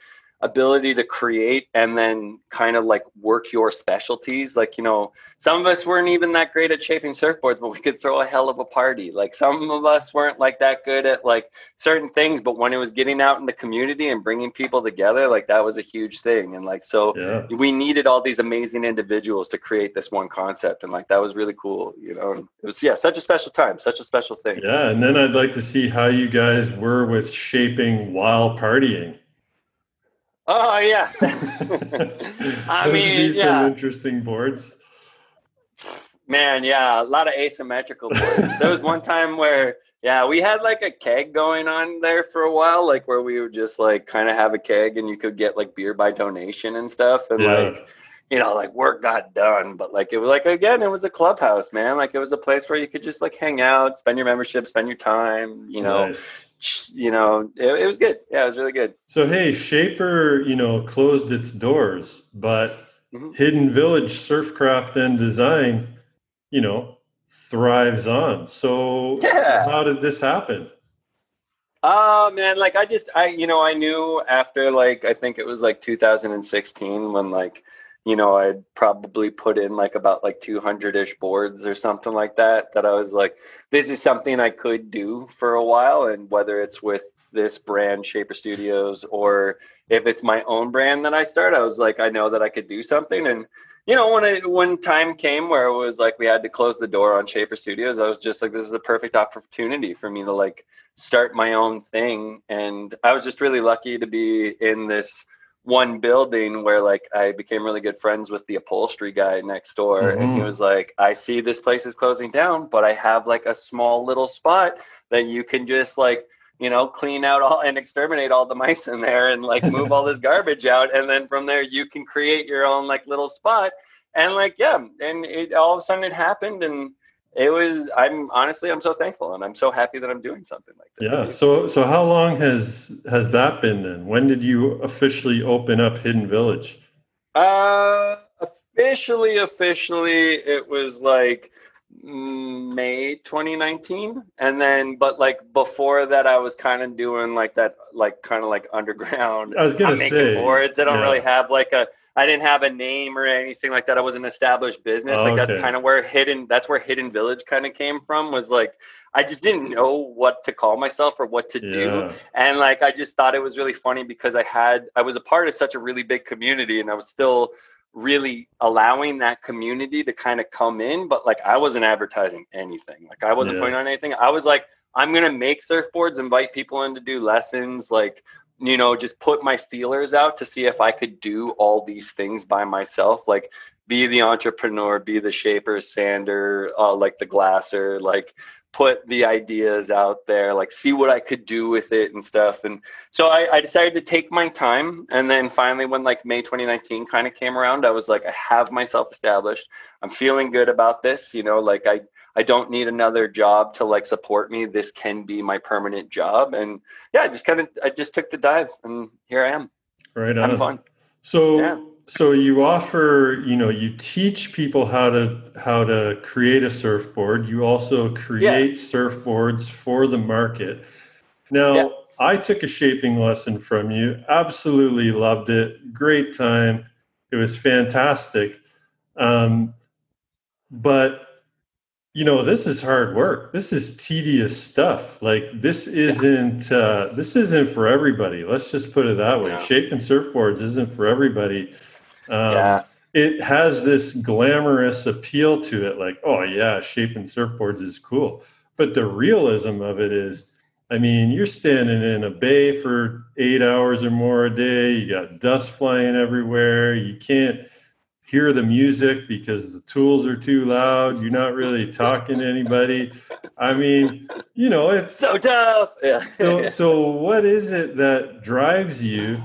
ability to create and then kind of like work your specialties. Like, you know, some of us weren't even that great at shaping surfboards, but we could throw a hell of a party. Like, some of us weren't like that good at like certain things, but when it was getting out in the community and bringing people together, like that was a huge thing. And like, so yeah. we needed all these amazing individuals to create this one concept. And like, that was really cool. You know, it was, yeah, such a special time, such a special thing. Yeah. And then I'd like to see how you guys were with shaping while partying. Oh yeah. I mean, yeah. Some interesting boards. Man, yeah, a lot of asymmetrical boards. there was one time where, yeah, we had like a keg going on there for a while, like where we would just like kind of have a keg and you could get like beer by donation and stuff, and yeah. like you know, like work got done, but like it was like again, it was a clubhouse, man. Like it was a place where you could just like hang out, spend your membership, spend your time, you know. Nice you know, it, it, was good. Yeah, it was really good. So hey, Shaper, you know, closed its doors, but mm-hmm. Hidden Village Surfcraft and Design, you know, thrives on. So yeah. how did this happen? Oh uh, man, like I just I you know, I knew after like I think it was like 2016 when like you know, I'd probably put in like about like 200 ish boards or something like that. That I was like, this is something I could do for a while. And whether it's with this brand, Shaper Studios, or if it's my own brand that I start, I was like, I know that I could do something. And, you know, when it, when time came where it was like we had to close the door on Shaper Studios, I was just like, this is a perfect opportunity for me to like start my own thing. And I was just really lucky to be in this one building where like I became really good friends with the upholstery guy next door mm-hmm. and he mm-hmm. was like I see this place is closing down but I have like a small little spot that you can just like you know clean out all and exterminate all the mice in there and like move all this garbage out and then from there you can create your own like little spot and like yeah and it all of a sudden it happened and it was i'm honestly i'm so thankful and i'm so happy that i'm doing something like this yeah too. so so how long has has that been then when did you officially open up hidden village uh officially officially it was like may 2019 and then but like before that i was kind of doing like that like kind of like underground i was gonna I'm say boards i don't yeah. really have like a I didn't have a name or anything like that. I was an established business. Oh, like okay. that's kind of where hidden that's where hidden village kind of came from was like I just didn't know what to call myself or what to yeah. do. And like I just thought it was really funny because I had I was a part of such a really big community and I was still really allowing that community to kind of come in, but like I wasn't advertising anything. Like I wasn't yeah. putting on anything. I was like I'm gonna make surfboards, invite people in to do lessons, like you know, just put my feelers out to see if I could do all these things by myself, like be the entrepreneur, be the shaper, sander, uh, like the glasser, like put the ideas out there, like see what I could do with it and stuff. And so I, I decided to take my time. And then finally, when like May 2019 kind of came around, I was like, I have myself established. I'm feeling good about this. You know, like I I don't need another job to like support me. This can be my permanent job. And yeah, I just kind of I just took the dive and here I am. Right on. fun. So yeah. so you offer, you know, you teach people how to how to create a surfboard. You also create yeah. surfboards for the market. Now yeah. I took a shaping lesson from you. Absolutely loved it. Great time. It was fantastic. Um, but you know this is hard work. This is tedious stuff. Like this isn't uh, this isn't for everybody. Let's just put it that way. Yeah. shaping surfboards isn't for everybody. Um, Yeah. it has this glamorous appeal to it like oh yeah shaping surfboards is cool. But the realism of it is i mean you're standing in a bay for eight hours or more a day. You got dust flying everywhere. You can't hear the music because the tools are too loud you're not really talking to anybody i mean you know it's So tough. Yeah. so, so what is it that drives you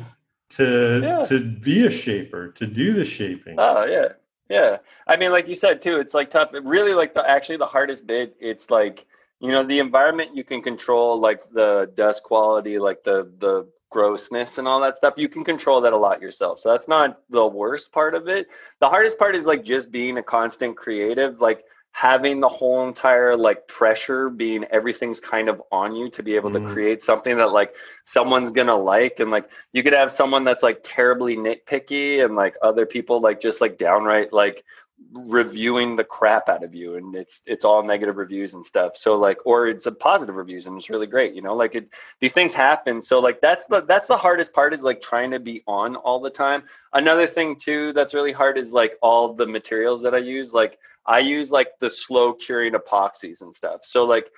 to Yeah. to be a shaper to do the shaping Oh yeah, yeah. I mean, like you said too, it's like tough. It really, like the actually the hardest bit. It's like you know the environment you can control, like the dust quality, like the the grossness and all that stuff. You can control that a lot yourself. So that's not the worst part of it. The hardest part is like just being a constant creative, like having the whole entire like pressure being everything's kind of on you to be able Mhm. to create something that like someone's gonna like and like you could have someone that's like terribly nitpicky and like other people like just like downright like reviewing the crap out of you and it's it's all negative reviews and stuff. So like or it's a positive reviews and it's really great you know? Like it these things happen. So like that's the that's the hardest part is like trying to be on all the time. Another thing too that's really hard is like all the materials that i use. Like i use like the slow curing epoxies and stuff. So like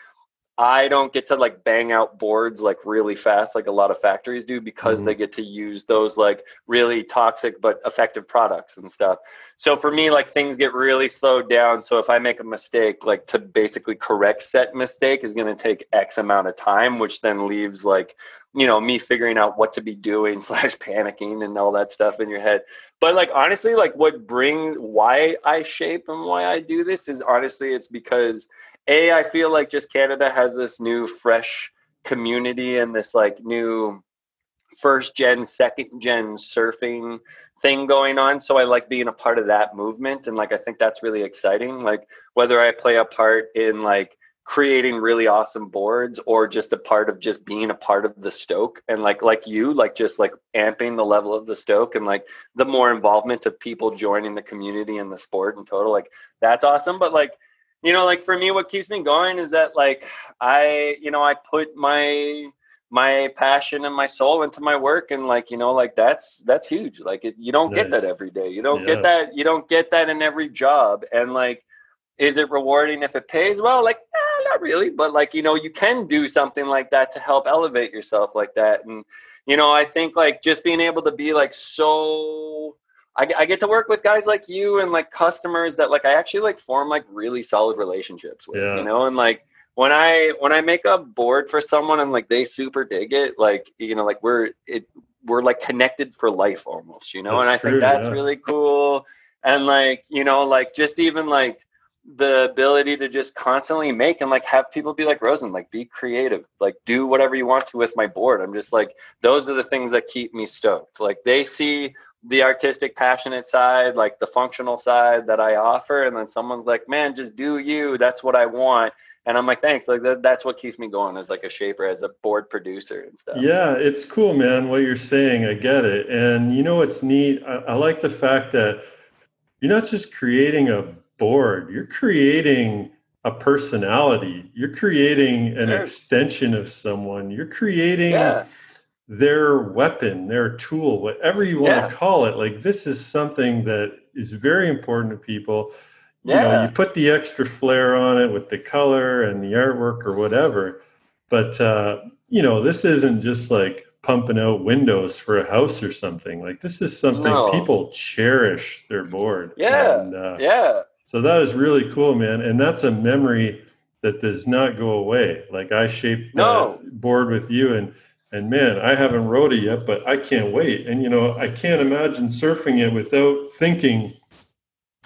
I don't get to like bang out boards like really fast like a lot of factories do because Mhm. they get to use those like really toxic but effective products and stuff. So for me like things get really slowed down so if I make a mistake like to basically correct set mistake is going to take x amount of time which then leaves like you know me figuring out what to be doing slash panicking and all that stuff in your head. But like honestly like what bring why I shape and why I do this is honestly it's because a i feel like just canada has this new fresh community and this like new first gen second gen surfing thing going on. So i like being a part of that movement and like i think that's really exciting. Like whether i play a part in like creating really awesome boards or just a part of just being a part of the stoke and like like you like just like amping the level of the stoke and like the more involvement of people joining the community and the sport in total like that's awesome. But like you know like for me what keeps me going is that like i you know i put my my passion and my soul into my work and like you know like that's that's huge. Like it, you don't get that every day. You don't Yeah. get that you don't get that in every job. And like is it rewarding if it pays well? Like eh, not really. But like you know you can do something like that to help elevate yourself like that. And you know i think like just being able to be like so I, I get to work with guys like you and like customers that like I actually like form like really solid relationships with, Yeah. you know, and like when I when I make a board for someone and like they super dig it, like you know, like we're it we're like connected for life almost, you know, and I That's think that's yeah. really cool. And like, you know, like just even like the ability to just constantly make and like have people be like Rosen, like be creative, like do whatever you want to with my board. I'm just like, those are the things that keep me stoked. Like they see the artistic, passionate side, like the functional side that I offer, and then someone's like, man, just do you. That's what I want. And I'm like, thanks. Like that, that's what keeps me going as like a shaper, as a board producer and stuff. Yeah, it's cool, man. What you're saying, I get it. And you know what's neat? I, I like the fact that you're not just creating a board, you're creating a personality. You're creating an Sure. extension of someone. You're creating Yeah. Their weapon, their tool, whatever you want Yeah. to call it. Like this is something that is very important to people. You know, Yeah. you put the extra flair on it with the color and the artwork or whatever. But uh, you know, this isn't just like pumping out windows for a house or something. Like this is something No. people cherish their board. Yeah. And, uh, Yeah. so that is really cool, man. And that's a memory that does not go away. Like I shaped the No. board with you and and man, I haven't rode it yet, but I can't wait. And you know, I can't imagine surfing it without thinking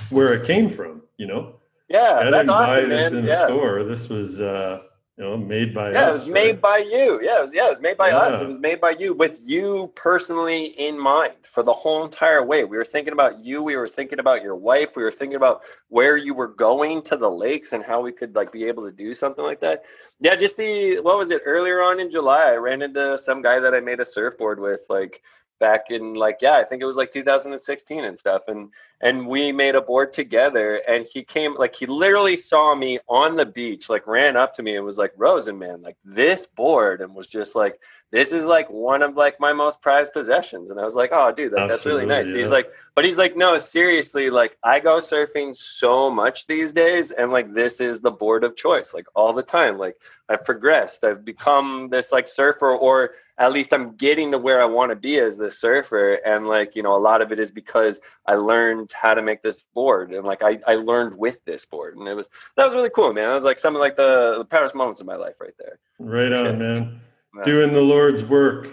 where it came from, you know? Yeah. I didn't buy awesome, this man. in a yeah. store. This was uh you know made by Yeah, it us. was made by you. Yeah, it was, yeah, it was made by us. It was made by you with you personally in mind for the whole entire way. We were thinking about you. We were thinking about your wife. We were thinking about where you were going to the lakes and how we could like be able to do something like that. Yeah, just the what was it earlier on in July? I ran into some guy that I made a surfboard with, like back in like yeah, I think it was like 2016 and stuff. And and we made a board together and he came like he literally saw me on the beach like ran up to me and was like rosen man like this board and was just like this is like one of like my most prized possessions and i was like oh dude that, that's really nice yeah. he's like but he's like no seriously like i go surfing so much these days and like this is the board of choice like all the time like i've progressed i've become this like surfer or at least i'm getting to where i want to be as the surfer and like you know a lot of it is because i learned how to make this board and like i, I learned with this board and it was that was really cool man. It was like some of like the, the proudest moments of my life right there. Right on man. Doing the Lord's work,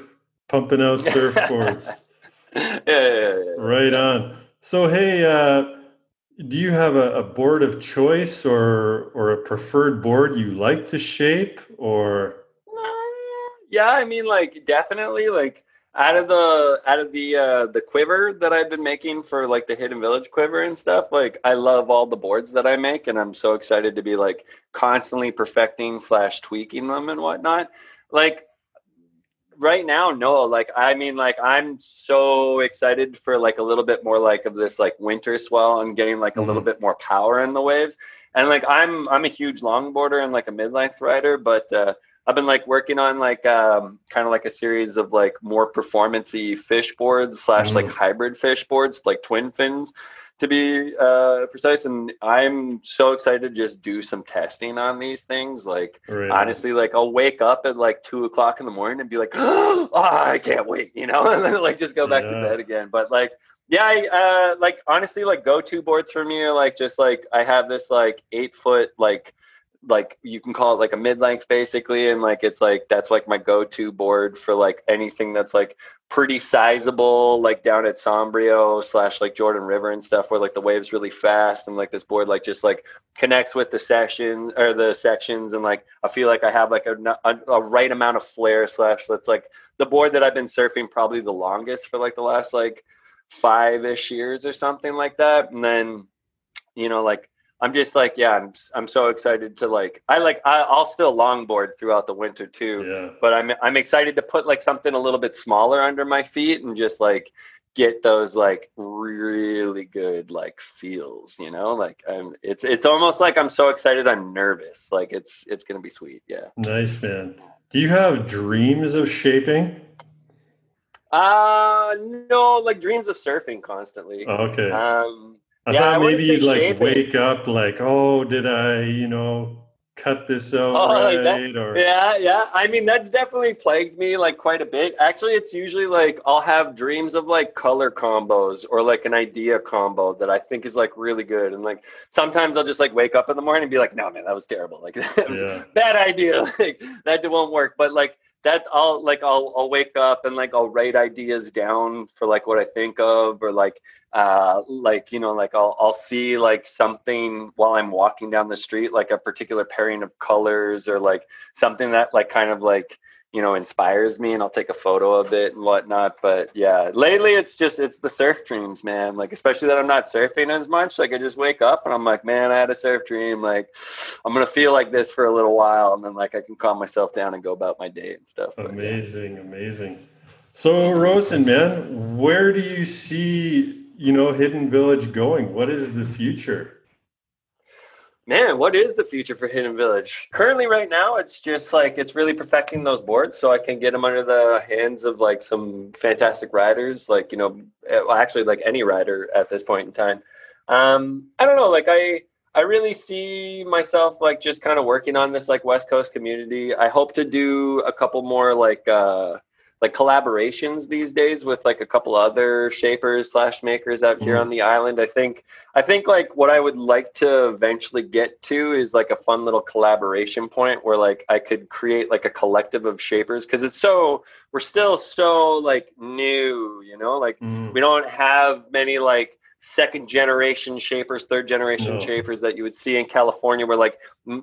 pumping out surfboards. yeah, yeah, yeah, Right on. So, hey, uh, do you have a, a, board of choice or or a preferred board you like to shape or? Yeah, I mean, like definitely, like out of the out of the uh the quiver that I've been making for like the Hidden Village quiver and stuff, like I love all the boards that I make, and I'm so excited to be like constantly perfecting slash tweaking them and whatnot. Like right now, no. Like, I mean, like, I'm so excited for like a little bit more like of this like winter swell and getting like a mm-hmm. little bit more power in the waves. And like, I'm I'm a huge longboarder and like a mid length rider, but uh, I've been like working on like um, kind of like a series of like more performancey fish boards slash like hybrid fish boards, like twin fins to be uh, precise. And I'm so excited to just do some testing on these things. Like right. honestly, like I'll wake up at like two o'clock in the morning and be like, oh, I can't wait, you know, and then like just go back yeah. to bed again. But like, yeah, I, uh, like honestly, like go-to boards for me are like just like I have this like eight foot like like you can call it like a mid-length basically and like it's like that's like my go-to board for like anything that's like pretty sizable like down at sombrio slash like jordan river and stuff where like the waves really fast and like this board like just like connects with the section or the sections and like i feel like i have like a, a, a right amount of flare slash that's like the board that i've been surfing probably the longest for like the last like five-ish years or something like that and then you know like I'm just like, yeah, I'm I'm so excited to like I like I, will still longboard throughout the winter too. Yeah. But I'm I'm excited to put like something a little bit smaller under my feet and just like get those like really good like feels, you know? Like I'm it's it's almost like I'm so excited I'm nervous. Like it's it's gonna be sweet. Yeah. Nice man. Do you have dreams of shaping? Uh no, like dreams of surfing constantly. okay. Um I yeah, thought I maybe you'd like wake up like, oh, did I, you know, cut this out oh, right? Like or yeah, yeah. I mean, that's definitely plagued me like quite a bit. Actually, it's usually like I'll have dreams of like color combos or like an idea combo that I think is like really good. And like sometimes I'll just like wake up in the morning and be like, no, man, that was terrible. Like that was yeah. bad idea. Like that won't work. But like that I'll like I'll I'll wake up and like I'll write ideas down for like what I think of or like uh like you know like I'll I'll see like something while I'm walking down the street like a particular pairing of colors or like something that like kind of like you know inspires me and i'll take a photo of it and whatnot. But yeah lately it's just it's the surf dreams man. Like especially that i'm not surfing as much. Like i just wake up and i'm like man i had a surf dream. Like i'm gonna feel like this for a little while and then like i can calm myself down and go about my day and stuff. Amazing yeah. amazing. So rosen man where do you see you know hidden village going? What is the future man, what is the future for Hidden Village? Currently, right now, it's just like it's really perfecting those boards so I can get them under the hands of like some fantastic riders, like you know, eh, well, actually, like any rider at this point in time. Um, I don't know, like I. I really see myself like just kind of working on this like West Coast community. I hope to do a couple more like uh like collaborations these days with like a couple other shapers slash makers out here mm-hmm. on the island. I think I think like what I would like to eventually get to is like a fun little collaboration point where like I could create like a collective of shapers because it's so we're still so like new, you know, like mm. we don't have many like second generation shapers, third generation no. shapers that you would see in California, where like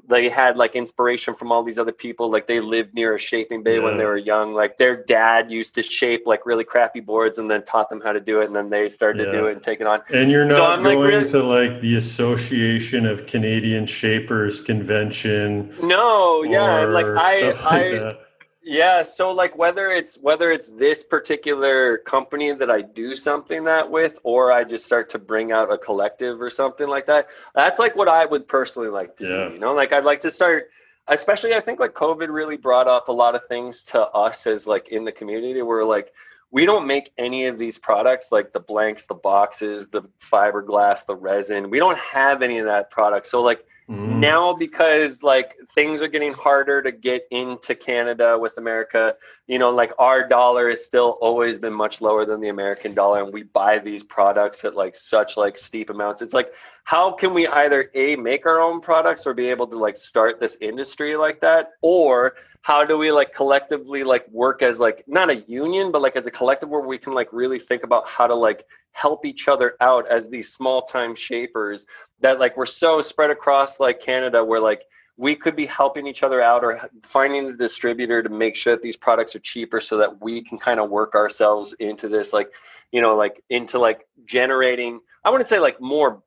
they had like inspiration from all these other people. Like they lived near a shaping bay yeah. when they were young. Like their dad used to shape like really crappy boards and then taught them how to do it, and then they started yeah. to do it and take it on. And you're not so going like, really, to like the Association of Canadian Shapers convention. No, yeah, like I, like I. Yeah, so like whether it's whether it's this particular company that I do something that with or I just start to bring out a collective or something like that. That's like what I would personally like to yeah. do, you know? Like I'd like to start especially I think like COVID really brought up a lot of things to us as like in the community where like we don't make any of these products like the blanks, the boxes, the fiberglass, the resin. We don't have any of that product. So like Mm. Now, because like things are getting harder to get into Canada with America, you know, like our dollar has still always been much lower than the American dollar, and we buy these products at like such like steep amounts. It's like, how can we either a make our own products or be able to like start this industry like that, or how do we like collectively like work as like not a union, but like as a collective where we can like really think about how to like help each other out as these small time shapers that like we're so spread across like Canada where like we could be helping each other out or finding a distributor to make sure that these products are cheaper so that we can kind of work ourselves into this like you know like into like generating i wouldn't say like more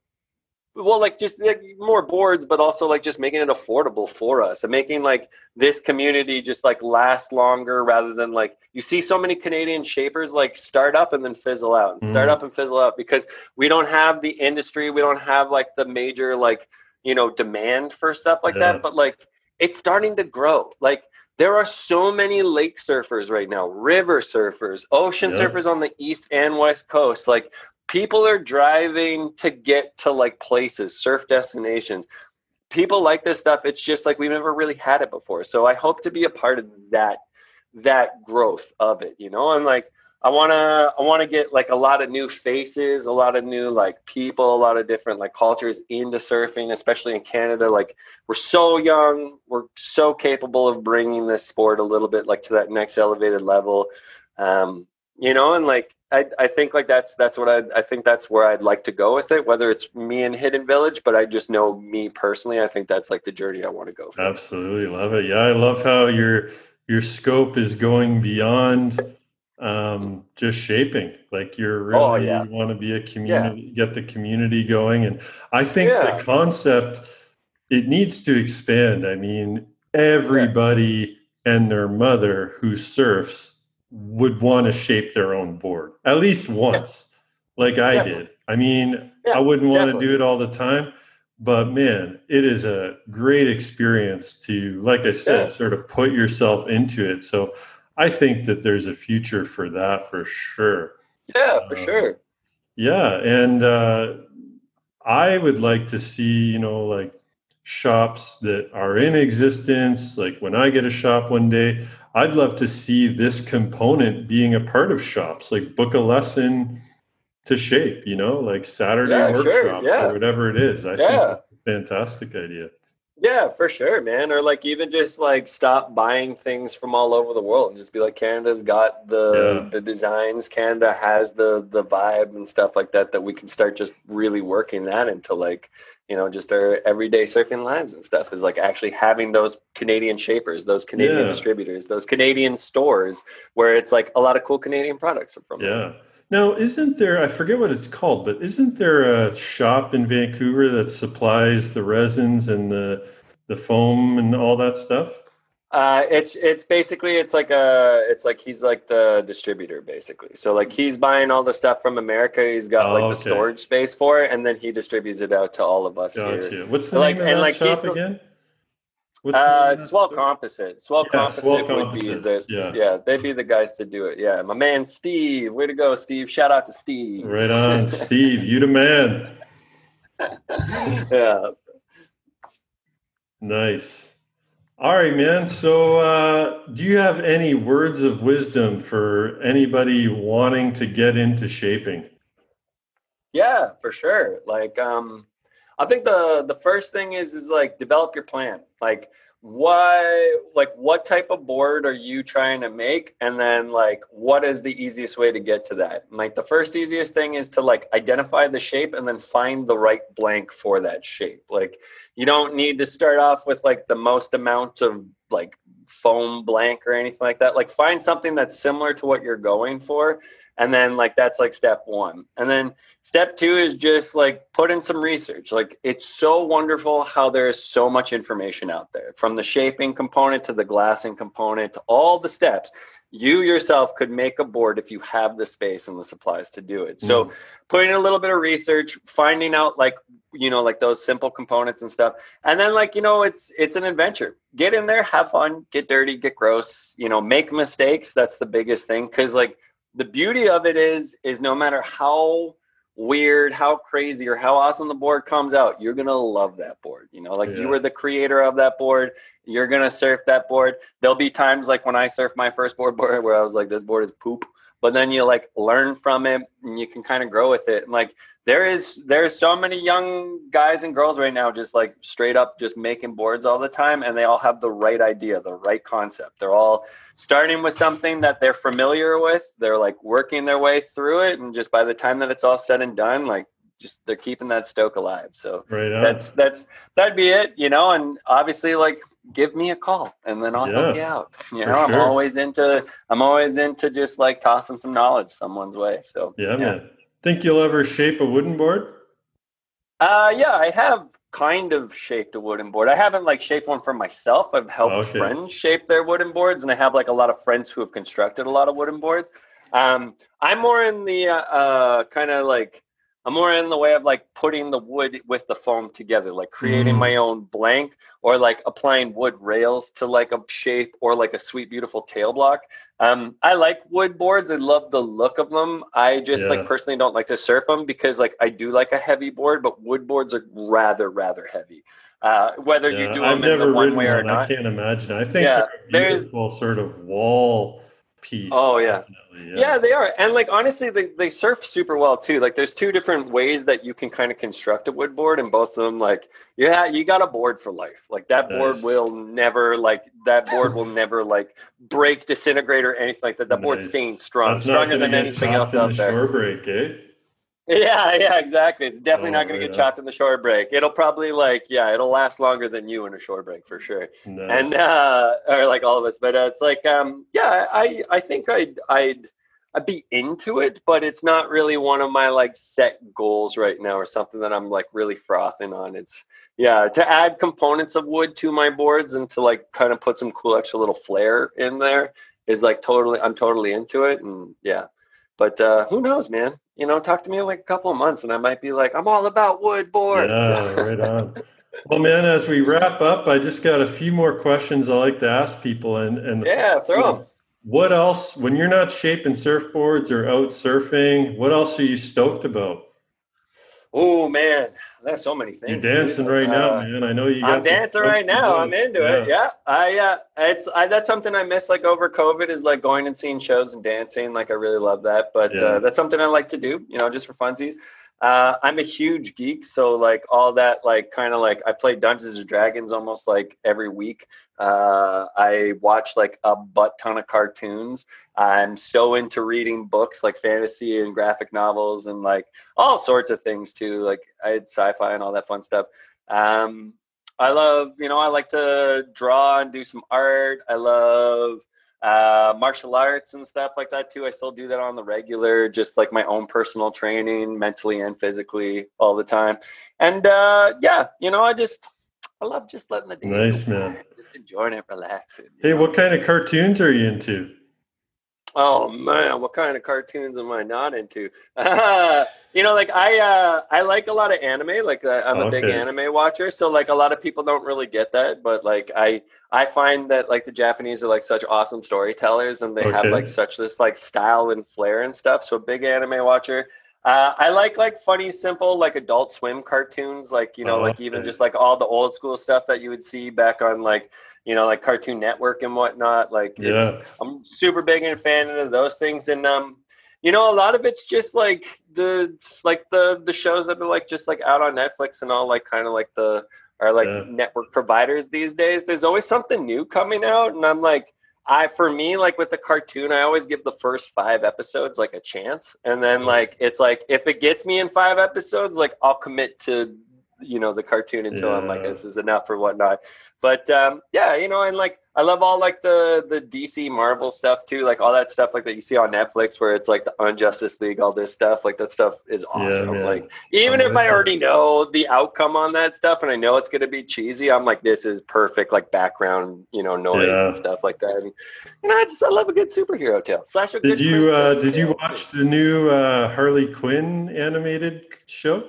well like just like more boards but also like just making it affordable for us and making like this community just like last longer rather than like you see so many canadian shapers like start up and then fizzle out and start mm. up and fizzle out because we don't have the industry we don't have like the major like you know demand for stuff like yeah. that but like it's starting to grow like there are so many lake surfers right now, river surfers, ocean yeah. surfers on the east and west coast. Like people are driving to get to like places, surf destinations. People like this stuff. It's just like we've never really had it before. So I hope to be a part of that that growth of it, you know? And like I want to I want to get like a lot of new faces, a lot of new like people, a lot of different like cultures into surfing, especially in Canada. Like we're so young, we're so capable of bringing this sport a little bit like to that next elevated level. Um, you know, and like I, I think like that's that's what I I think that's where I'd like to go with it. Whether it's me in Hidden Village, but I just know me personally. I think that's like the journey I want to go. For. Absolutely love it. Yeah, I love how your your scope is going beyond um, just shaping. Like you're really oh, yeah. you want to be a community, yeah. get the community going, and I think yeah. the concept it needs to expand. I mean, everybody and their mother who surfs would want to shape their own board at least once, yeah. like I definitely. did. I mean, yeah, I wouldn't want definitely. to do it all the time, but man, it is a great experience to, like I said, yeah. sort of put yourself into it. So I think that there's a future for that for sure. Yeah, for uh, sure. Yeah, and uh, I would like to see, you know, like shops that are in existence. Like when I get a shop one day, I'd love to see this component being a part of shops, like book a lesson to shape, you know, like Saturday yeah, workshops sure, yeah. or whatever it is. I yeah. think that's a fantastic idea. Yeah, for sure, man. Or like even just like stop buying things from all over the world and just be like Canada's got the yeah. the designs, Canada has the the vibe and stuff like that that we can start just really working that into like you know just our everyday surfing lives and stuff is like actually having those canadian shapers those canadian yeah. distributors those canadian stores where it's like a lot of cool canadian products are from yeah now isn't there i forget what it's called but isn't there a shop in vancouver that supplies the resins and the the foam and all that stuff uh, it's it's basically it's like a it's like he's like the distributor basically. So like he's buying all the stuff from America. He's got oh, like the storage space for it, and then he distributes it out to all of us gotcha. here. What's the like, name of that like shop again? What's uh, Swell Composite. Swell yeah, Composite Swell would be the yeah. yeah, they'd be the guys to do it. Yeah, my man Steve. Way to go, Steve. Shout out to Steve. Right on, Steve. You the man. yeah. Nice. All right, man. So, uh, do you have any words of wisdom for anybody wanting to get into shaping? Yeah, for sure. Like, um, I think the the first thing is is like develop your plan. Like, why like what type of board are you trying to make? And then like what is the easiest way to get to that? Like the first easiest thing is to like identify the shape and then find the right blank for that shape. Like you don't need to start off with like the most amount of like foam blank or anything like that. Like find something that's similar to what you're going for and then like that's like step one and then step two is just like put in some research like it's so wonderful how there is so much information out there from the shaping component to the glassing component to all the steps you yourself could make a board if you have the space and the supplies to do it. So mm. putting a little bit of research, finding out like you know like those simple components and stuff. And then like you know it's it's an adventure. Get in there, have fun, get dirty, get gross, you know, make mistakes. That's the biggest thing cuz like the beauty of it is is no matter how weird, how crazy, or how awesome the board comes out, you're gonna love that board. You know, like yeah. you were the creator of that board, you're gonna surf that board. There'll be times like when I surfed my first board board where I was like, this board is poop. But then you like learn from it and you can kind of grow with it. And like there is there's so many young guys and girls right now just like straight up just making boards all the time and they all have the right idea the right concept they're all starting with something that they're familiar with they're like working their way through it and just by the time that it's all said and done like just they're keeping that stoke alive so right that's that's that'd be it you know and obviously like give me a call and then i'll yeah, help you out you know i'm always into i'm always into just like tossing some knowledge someone's way so yeah, yeah. man Think you'll ever shape a wooden board? Uh, yeah, I have kind of shaped a wooden board. I haven't like shaped one for myself. I've helped okay. friends shape their wooden boards, and I have like a lot of friends who have constructed a lot of wooden boards. Um, I'm more in the uh, uh kind of like I'm more in the way of like putting the wood with the foam together, like creating mm. my own blank or like applying wood rails to like a shape or like a sweet, beautiful tail block. Um, I like wood boards. I love the look of them. I just yeah. like personally don't like to surf them because like I do like a heavy board, but wood boards are rather, rather heavy. Uh, whether yeah, you do them I've in the one way or not. I can't imagine. I think yeah, they're beautiful sort of wall piece. Oh yeah. Yeah. yeah, they are, and like honestly, they they surf super well too. Like there's two different ways that you can kind of construct a wood board, and both of them like yeah, you got a board for life. Like that nice. board will never like that board will never like break, disintegrate, or anything like that. That nice. board's staying strong, That's stronger than anything else out there. Shore break, eh? Yeah, yeah, exactly. It's definitely oh, not going to get chopped in the shore break. It'll probably like, yeah, it'll last longer than you in a shore break for sure. Nice. And uh, or like all of us, but uh, it's like, um, yeah, I I think I'd I'd I'd be into it, but it's not really one of my like set goals right now or something that I'm like really frothing on. It's yeah, to add components of wood to my boards and to like kind of put some cool extra little flair in there is like totally I'm totally into it and yeah. But uh, who knows, man? You know, talk to me in like a couple of months, and I might be like, I'm all about wood boards. Yeah, right on. Well, man, as we wrap up, I just got a few more questions I like to ask people, and and yeah, throw them. What else, when you're not shaping surfboards or out surfing, what else are you stoked about? Oh man, there's so many things. You're dancing right uh, now, man. I know you. I'm dancing right now. I'm into yeah. it. Yeah, I. Uh, it's I, that's something I miss. Like over COVID, is like going and seeing shows and dancing. Like I really love that. But yeah. uh, that's something I like to do. You know, just for funsies. Uh, I'm a huge geek, so like all that, like kind of like I play Dungeons and Dragons almost like every week. Uh, I watch like a butt ton of cartoons. I'm so into reading books like fantasy and graphic novels and like all sorts of things too. Like I had sci-fi and all that fun stuff. Um, I love, you know, I like to draw and do some art. I love uh, martial arts and stuff like that too. I still do that on the regular, just like my own personal training, mentally and physically, all the time. And uh, yeah, you know, I just I love just letting the day nice man, just enjoying it, relaxing. Hey, know? what kind of cartoons are you into? Oh man, what kind of cartoons am I not into? Uh, you know, like I uh, I like a lot of anime. Like uh, I'm a okay. big anime watcher, so like a lot of people don't really get that, but like I I find that like the Japanese are like such awesome storytellers, and they okay. have like such this like style and flair and stuff. So big anime watcher. Uh, I like like funny, simple, like Adult Swim cartoons, like you know, oh, like even just like all the old school stuff that you would see back on like you know, like Cartoon Network and whatnot. Like, yeah. I'm super big and a fan of those things, and um, you know, a lot of it's just like the like the the shows that are like just like out on Netflix and all like kind of like the are like yeah. network providers these days. There's always something new coming out, and I'm like. I for me like with the cartoon, I always give the first five episodes like a chance, and then like it's like if it gets me in five episodes, like I'll commit to you know the cartoon until I'm like this is enough or whatnot. But um, yeah, you know, and like I love all like the the DC Marvel stuff too, like all that stuff like that you see on Netflix where it's like the Injustice League, all this stuff. Like that stuff is awesome. man. like even if I already know the outcome on that stuff and I know it's gonna be cheesy, I'm like, this is perfect, like background, you know, noise Yeah. and stuff like that. And, you know, I just I love a good superhero tale. Slash a Did good you uh, did you watch the new uh, Harley Quinn animated show?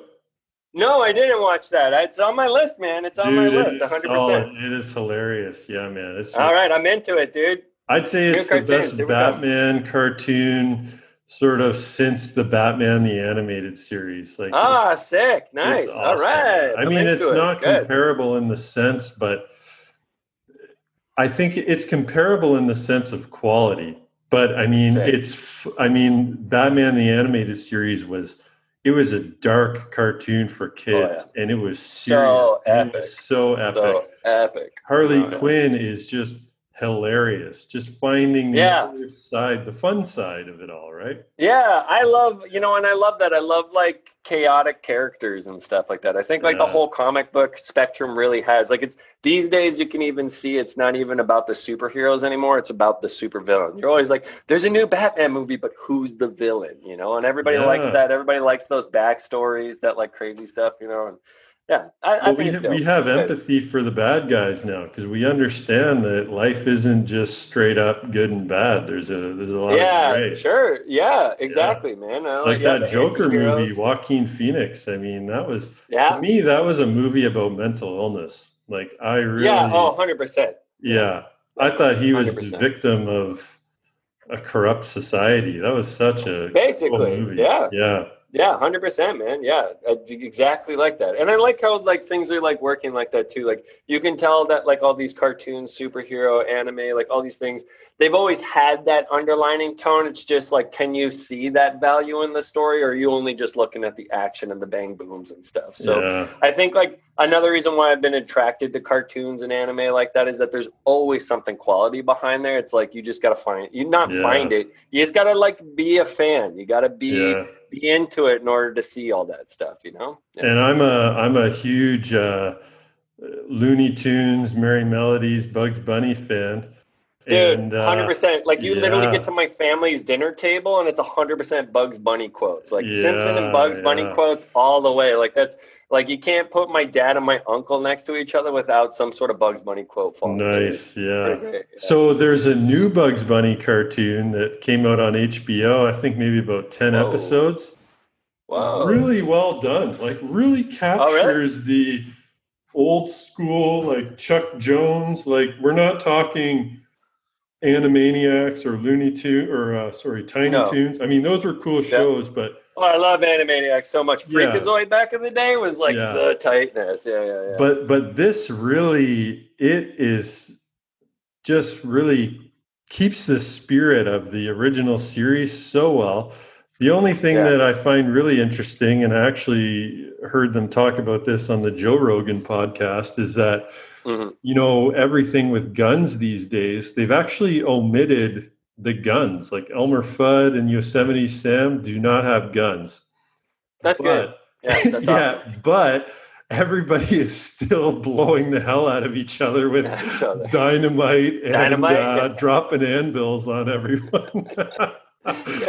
No, I didn't watch that. It's on my list, man. It's on my Dude, list, 100. solid. percent It is hilarious. Yeah, man. It's All right, I'm into it, dude. I'd say New it's the cartoons, best. Batman cartoon sort of since the Batman the animated series. Like Ah, sick, nice. Awesome. right. I I'm mean, it's it. not Good. comparable in the sense, but I think it's comparable in the sense of quality. But I mean, Sick. it's I mean, Batman the animated series was it was a dark cartoon for oh, kids, and it was serious. Oh, So epic. so epic. So epic. Harley Oh, yeah. Quinn is just hilarious. Just finding the Yeah. other side, the fun side of it all, right? Yeah, I love you know, and I love that. I love like chaotic characters and stuff like that. I think like the whole comic book spectrum really has like it's these days you can even see it's not even about the superheroes anymore. It's about the supervillain. You're always like, there's a new Batman movie, but who's the villain? You know, and everybody likes that. Everybody likes those backstories, that like crazy stuff. You know, and yeah, I, I Well, think we, it's we have empathy for the bad guys now because we understand that life isn't just straight up good and bad. There's a there's a lot of Yeah, sure. Yeah, exactly, man. I Like yeah, that Joker movie. Joaquin Phoenix. I mean, that was Yeah, to me that was a movie about mental illness. Like I really, yeah. Oh, 100 percent. yeah. I thought he was the 100%. victim of a corrupt society. That was such a cool Basically, movie. yeah. yeah. Yeah, hundred percent, man. Yeah, exactly like that. And I like how like things are like working like that too. Like you can tell that like all these cartoons, superhero, anime, like all these things, they've always had that underlining tone. It's just like, can you see that value in the story, or are you only just looking at the action and the bang booms and stuff? So yeah. I think like another reason why I've been attracted to cartoons and anime like that is that there's always something quality behind there. It's like you just gotta find you not Yeah. find it. You just gotta like be a fan. You gotta be yeah. Be into it in order to see all that stuff, you know? Yeah. And I'm a I'm a huge uh, Looney Tunes, Merrie Melodies, Bugs Bunny fan. Dude, uh, hundred percent. Like you literally get to my family's dinner table and it's hundred percent Bugs Bunny quotes. Like Simpson and Bugs Bunny quotes all the way. Like that's like you can't put my dad and my uncle next to each other without some sort of Bugs Bunny quote falling. Nice, yeah. Yeah. So there's a new Bugs Bunny cartoon that came out on HBO. I think maybe about ten Whoa. episodes. Wow. Really well done. Like really captures the old school, like Chuck Jones. Like we're not talking Animaniacs or Looney Tunes or uh, sorry Tiny No. Toons. I mean those were cool shows, but Oh, I love Animaniacs so much. Yeah. Freakazoid back in the day was like Yeah. the tightness. Yeah, yeah, yeah. but but this really it is just really keeps the spirit of the original series so well the only thing Yeah. that i find really interesting and i actually heard them talk about this on the joe rogan podcast is that Mhm. you know everything with guns these days they've actually omitted the guns like elmer fudd and yosemite sam do not have guns That's good. Yeah, that's yeah, awesome. but everybody is still blowing the hell out of each other with Each other. dynamite and Dynamite, uh, yeah. dropping anvils on everyone.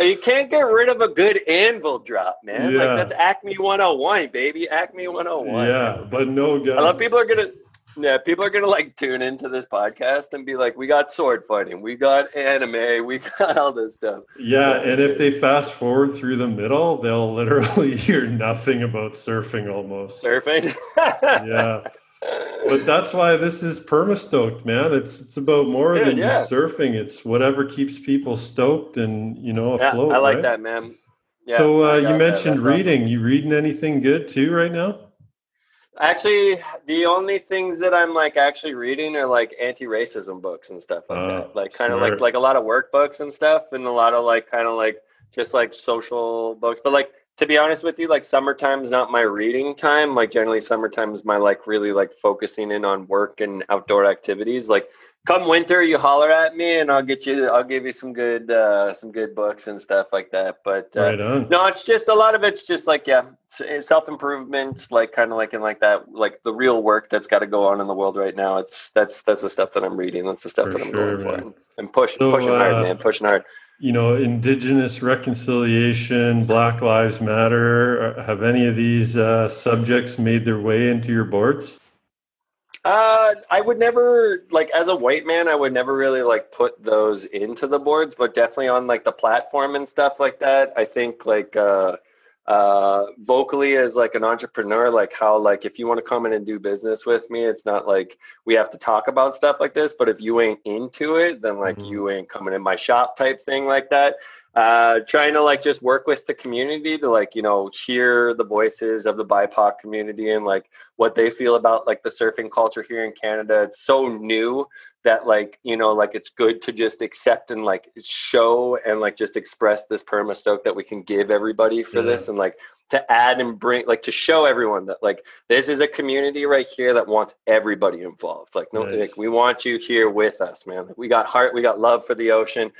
You can't get rid of a good anvil drop, man. Yeah. Like that's Acme 101, baby. Acme 101. yeah, but no guns. I love people are gonna yeah, people are gonna like tune into this podcast and be like, we got sword fighting, we got anime, we got all this stuff. Yeah, and if they fast forward through the middle, they'll literally hear nothing about surfing almost. Surfing. Yeah, but that's why this is permastoked, man. It's it's about more Dude, than yeah. just surfing. It's whatever keeps people stoked and you know yeah, afloat. I like right? that, man. Yeah, so uh, you that. mentioned That's awesome. reading. You reading anything good too right now? Actually, the only things that I'm like actually reading are like anti-racism books and stuff like Oh, that. Like kind of like like a lot of workbooks and stuff, and a lot of like kind of like just like social books. But like to be honest with you, like summertime is not my reading time. Like generally summertime is my like really like focusing in on work and outdoor activities. Like come winter, you holler at me and I'll get you, I'll give you some good, uh, some good books and stuff like that. But uh, right no, it's just a lot of it's just like, yeah, self improvement, like kind of like in like that, like the real work that's got to go on in the world right now. It's that's, that's the stuff that I'm reading. That's the stuff for that I'm sure, going man. for and, and push, so, pushing uh, hard, man, pushing hard you know, indigenous reconciliation, Black Lives Matter. Uh, have any of these uh, subjects made their way into your boards? Uh, I would never like as a white man, I would never really like put those into the boards, but definitely on like the platform and stuff like that. I think like uh, uh vocally as like an entrepreneur like how like if you want to come in and do business with me it's not like we have to talk about stuff like this but if you ain't into it then like mm-hmm. you ain't coming in my shop type thing like that uh trying to like just work with the community to like you know hear the voices of the bipoc community and like what they feel about like the surfing culture here in canada it's so new that like you know like it's good to just accept and like show and like just express this perma stoke that we can give everybody for yeah. this and like to add and bring like to show everyone that like this is a community right here that wants everybody involved like no nice. like we want you here with us man like, we got heart we got love for the ocean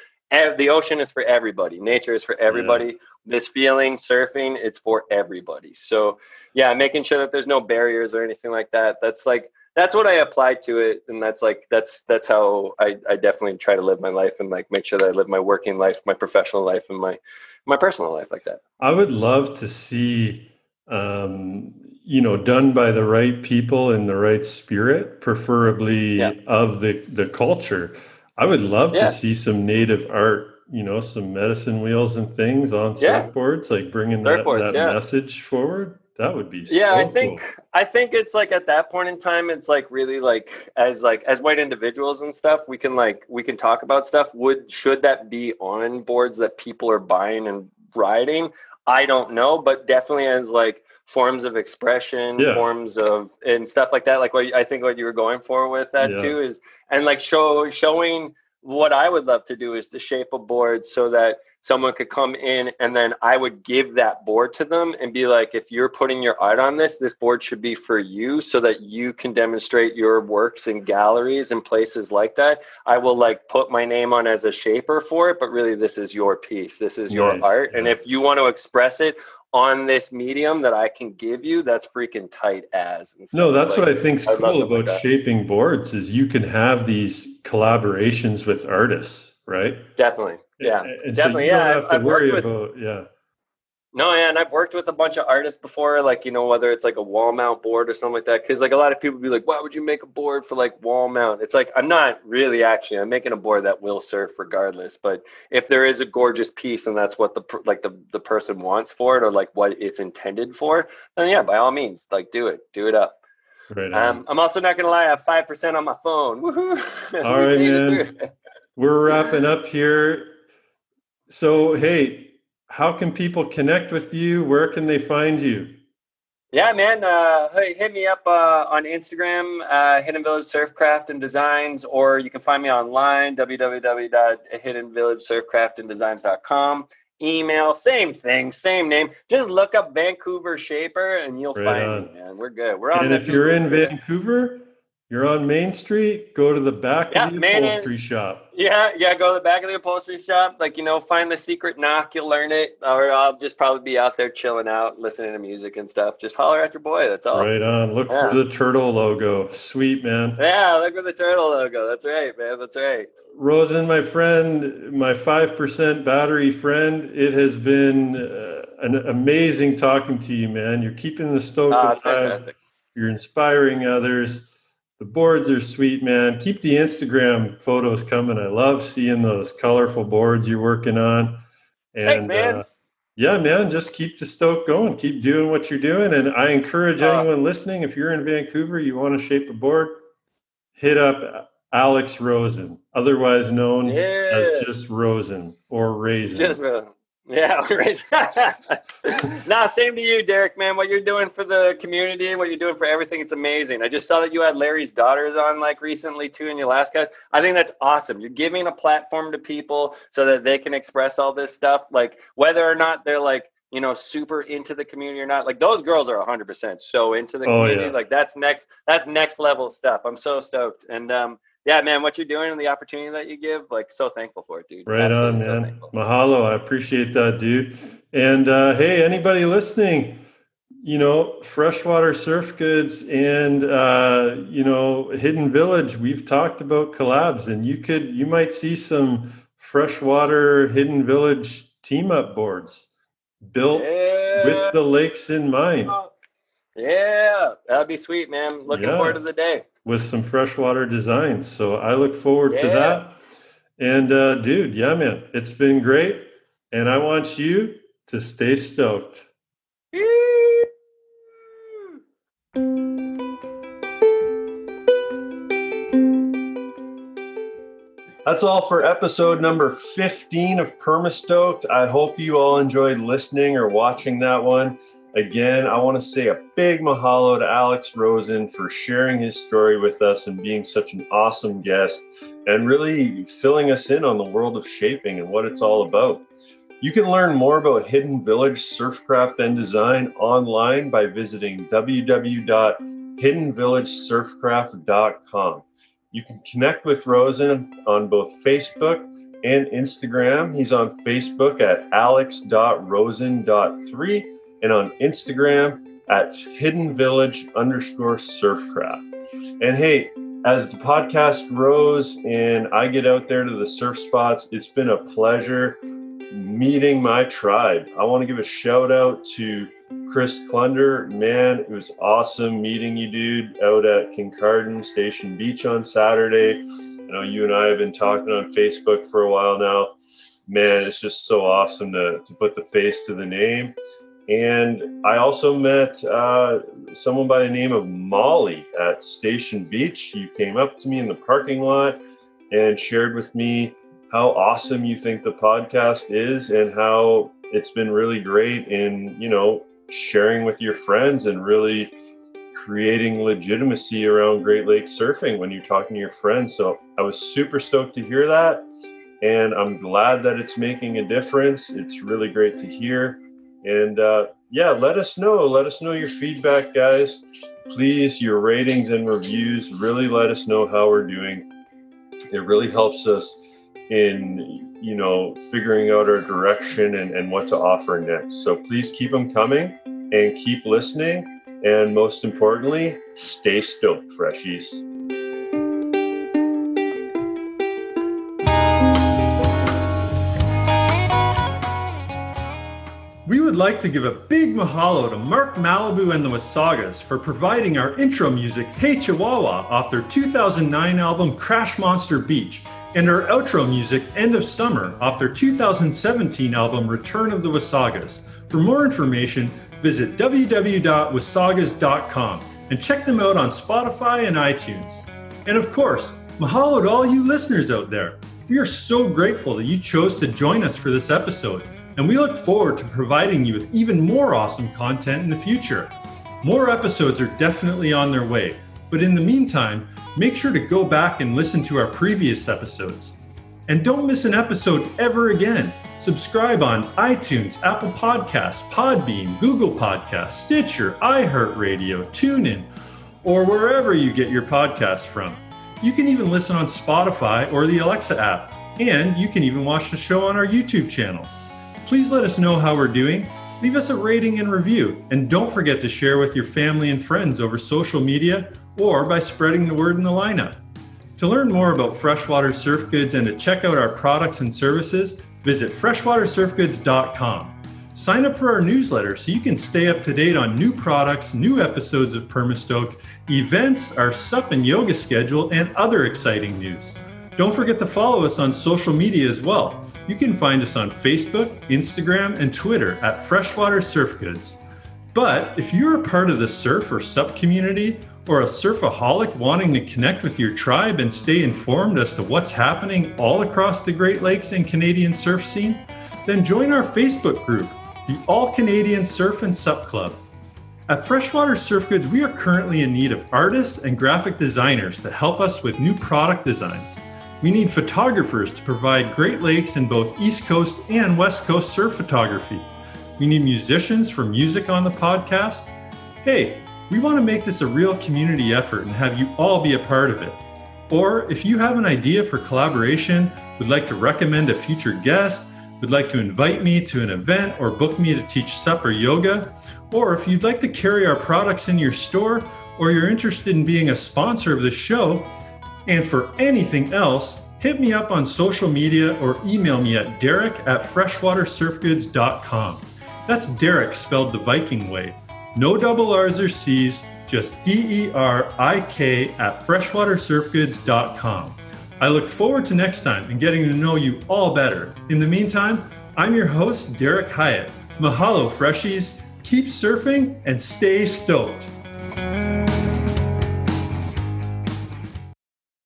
the ocean is for everybody nature is for everybody yeah. this feeling surfing it's for everybody so yeah making sure that there's no barriers or anything like that that's like that's what I apply to it, and that's like that's that's how I, I definitely try to live my life and like make sure that I live my working life, my professional life, and my my personal life like that. I would love to see, um, you know, done by the right people in the right spirit, preferably yeah. of the the culture. I would love yeah. to see some native art you know some medicine wheels and things on yeah. surfboards like bringing that, that yeah. message forward that would be yeah so i think cool. i think it's like at that point in time it's like really like as like as white individuals and stuff we can like we can talk about stuff would should that be on boards that people are buying and riding i don't know but definitely as like forms of expression yeah. forms of and stuff like that like what i think what you were going for with that yeah. too is and like show showing what i would love to do is to shape a board so that someone could come in and then I would give that board to them and be like, if you're putting your art on this, this board should be for you so that you can demonstrate your works in galleries and places like that. I will like put my name on as a shaper for it, but really this is your piece. This is your nice. art. Yeah. And if you want to express it on this medium that I can give you, that's freaking tight as. No, that's like, what I think's cool about like shaping boards is you can have these collaborations with artists, right? Definitely yeah, and definitely. So yeah, I've, I've worked with, about, yeah. No, yeah, and I've worked with a bunch of artists before, like you know, whether it's like a wall mount board or something like that. Because like a lot of people be like, "Why would you make a board for like wall mount?" It's like I'm not really actually. I'm making a board that will surf regardless. But if there is a gorgeous piece and that's what the like the the person wants for it or like what it's intended for, then yeah, by all means, like do it, do it up. Right. Um, I'm also not gonna lie. I have five percent on my phone. Woohoo! All right, man. We're wrapping up here. So, hey, how can people connect with you? Where can they find you? Yeah, man. Uh, hit me up uh, on Instagram, uh, Hidden Village Surfcraft and Designs, or you can find me online, www.hiddenvillagesurfcraftanddesigns.com. Email, same thing, same name. Just look up Vancouver Shaper and you'll right find on. me, man. We're good. We're on. And if you're in Vancouver, you're on Main Street. Go to the back yeah, of the upholstery shop. Yeah, yeah. Go to the back of the upholstery shop. Like you know, find the secret knock. You'll learn it. Or I'll just probably be out there chilling out, listening to music and stuff. Just holler at your boy. That's all. Right on. Look yeah. for the turtle logo. Sweet man. Yeah, look for the turtle logo. That's right, man. That's right. Rosen, my friend, my five percent battery friend. It has been uh, an amazing talking to you, man. You're keeping the stoke oh, alive. Fantastic. You're inspiring others the boards are sweet, man. Keep the Instagram photos coming. I love seeing those colorful boards you're working on. And Thanks, man. Uh, yeah, man, just keep the stoke going. Keep doing what you're doing. And I encourage uh, anyone listening, if you're in Vancouver, you want to shape a board, hit up Alex Rosen, otherwise known yeah. as just Rosen or Raisin. Just Rosen. Yeah, nah, same to you, Derik, man. What you're doing for the community and what you're doing for everything, it's amazing. I just saw that you had Larry's daughters on like recently too in your last guys. I think that's awesome. You're giving a platform to people so that they can express all this stuff. Like whether or not they're like you know, super into the community or not. Like those girls are 100% so into the community. Oh, community. yeah. Like that's next, that's next level stuff. I'm so stoked. And um, yeah, man, what you're doing and the opportunity that you give, like so thankful for it, dude. Right on, Absolutely so man. Mahalo. I appreciate that, dude. And uh, hey, anybody listening, you know, freshwater surf goods and uh, you know, Hidden Village. We've talked about collabs, and you could, you might see some freshwater Hidden Village team up boards built Yeah. with the lakes in mind, Yeah, that'd be sweet, man. Looking Yeah. forward to the day. With some freshwater designs. So I look forward to that. And uh, dude, yeah, man, it's been great, and I want you to stay stoked. That's all for episode number 15 of Permastoked. I hope you all enjoyed listening or watching that one. Again, I want to say a big mahalo to Alex Rosen for sharing his story with us and being such an awesome guest and really filling us in on the world of shaping and what it's all about. You can learn more about Hidden Village Surfcraft and Design online by visiting www.hiddenvillagesurfcraft.com. You can connect with Rosen on both Facebook and Instagram. He's on Facebook at alex.rosen.3 and on Instagram at hidden village underscore surfcraft. And hey, as the podcast grows and I get out there to the surf spots, it's been a pleasure meeting my tribe. I want to give a shout out to Chris Klunder. Man, it was awesome meeting you, dude, out at Kincardine Station Beach on Saturday. I know you and I have been talking on Facebook for a while now. Man, it's just so awesome to, to put the face to the name. And I also met uh, someone by the name of Molly at Station Beach. You came up to me in the parking lot and shared with me how awesome you think the podcast is and how it's been really great in, you know, sharing with your friends and really creating legitimacy around Great Lakes surfing when you're talking to your friends. So I was super stoked to hear that. And I'm glad that it's making a difference. It's really great to hear. And uh, yeah, let us know. Let us know your feedback, guys. Please, your ratings and reviews really let us know how we're doing. It really helps us in, you know, figuring out our direction and, and what to offer next. So please keep them coming and keep listening. And most importantly, stay stoked, freshies. Would like to give a big mahalo to Mark Malibu and the Wasagas for providing our intro music, Hey Chihuahua, off their 2009 album Crash Monster Beach, and our outro music, End of Summer, off their 2017 album Return of the Wasagas. For more information, visit www.wasagas.com and check them out on Spotify and iTunes. And of course, mahalo to all you listeners out there. We are so grateful that you chose to join us for this episode, and we look forward to providing you with even more awesome content in the future. More episodes are definitely on their way, but in the meantime, make sure to go back and listen to our previous episodes. And don't miss an episode ever again. Subscribe on iTunes, Apple Podcasts, Podbean, Google Podcasts, Stitcher, iHeartRadio, TuneIn, or wherever you get your podcasts from. You can even listen on Spotify or the Alexa app, and you can even watch the show on our YouTube channel. Please let us know how we're doing. Leave us a rating and review, and don't forget to share with your family and friends over social media or by spreading the word in the lineup. To learn more about freshwater surf goods and to check out our products and services, visit freshwatersurfgoods.com. Sign up for our newsletter so you can stay up to date on new products, new episodes of Permastoke, events, our sup and yoga schedule, and other exciting news. Don't forget to follow us on social media as well. You can find us on Facebook, Instagram, and Twitter at Freshwater Surf Goods. But if you're a part of the surf or sup community, or a surfaholic wanting to connect with your tribe and stay informed as to what's happening all across the Great Lakes and Canadian surf scene, then join our Facebook group, the All Canadian Surf and Sup Club. At Freshwater Surf Goods, we are currently in need of artists and graphic designers to help us with new product designs. We need photographers to provide Great Lakes in both East Coast and West Coast surf photography. We need musicians for music on the podcast. Hey, we want to make this a real community effort and have you all be a part of it. Or if you have an idea for collaboration, would like to recommend a future guest, would like to invite me to an event or book me to teach supper yoga, or if you'd like to carry our products in your store, or you're interested in being a sponsor of the show, and for anything else, hit me up on social media or email me at derik at freshwatersurfgoods.com. That's Derik spelled the Viking way. No double R's or C's, just D E R I K at freshwatersurfgoods.com. I look forward to next time and getting to know you all better. In the meantime, I'm your host, Derik Hyatt. Mahalo, freshies. Keep surfing and stay stoked.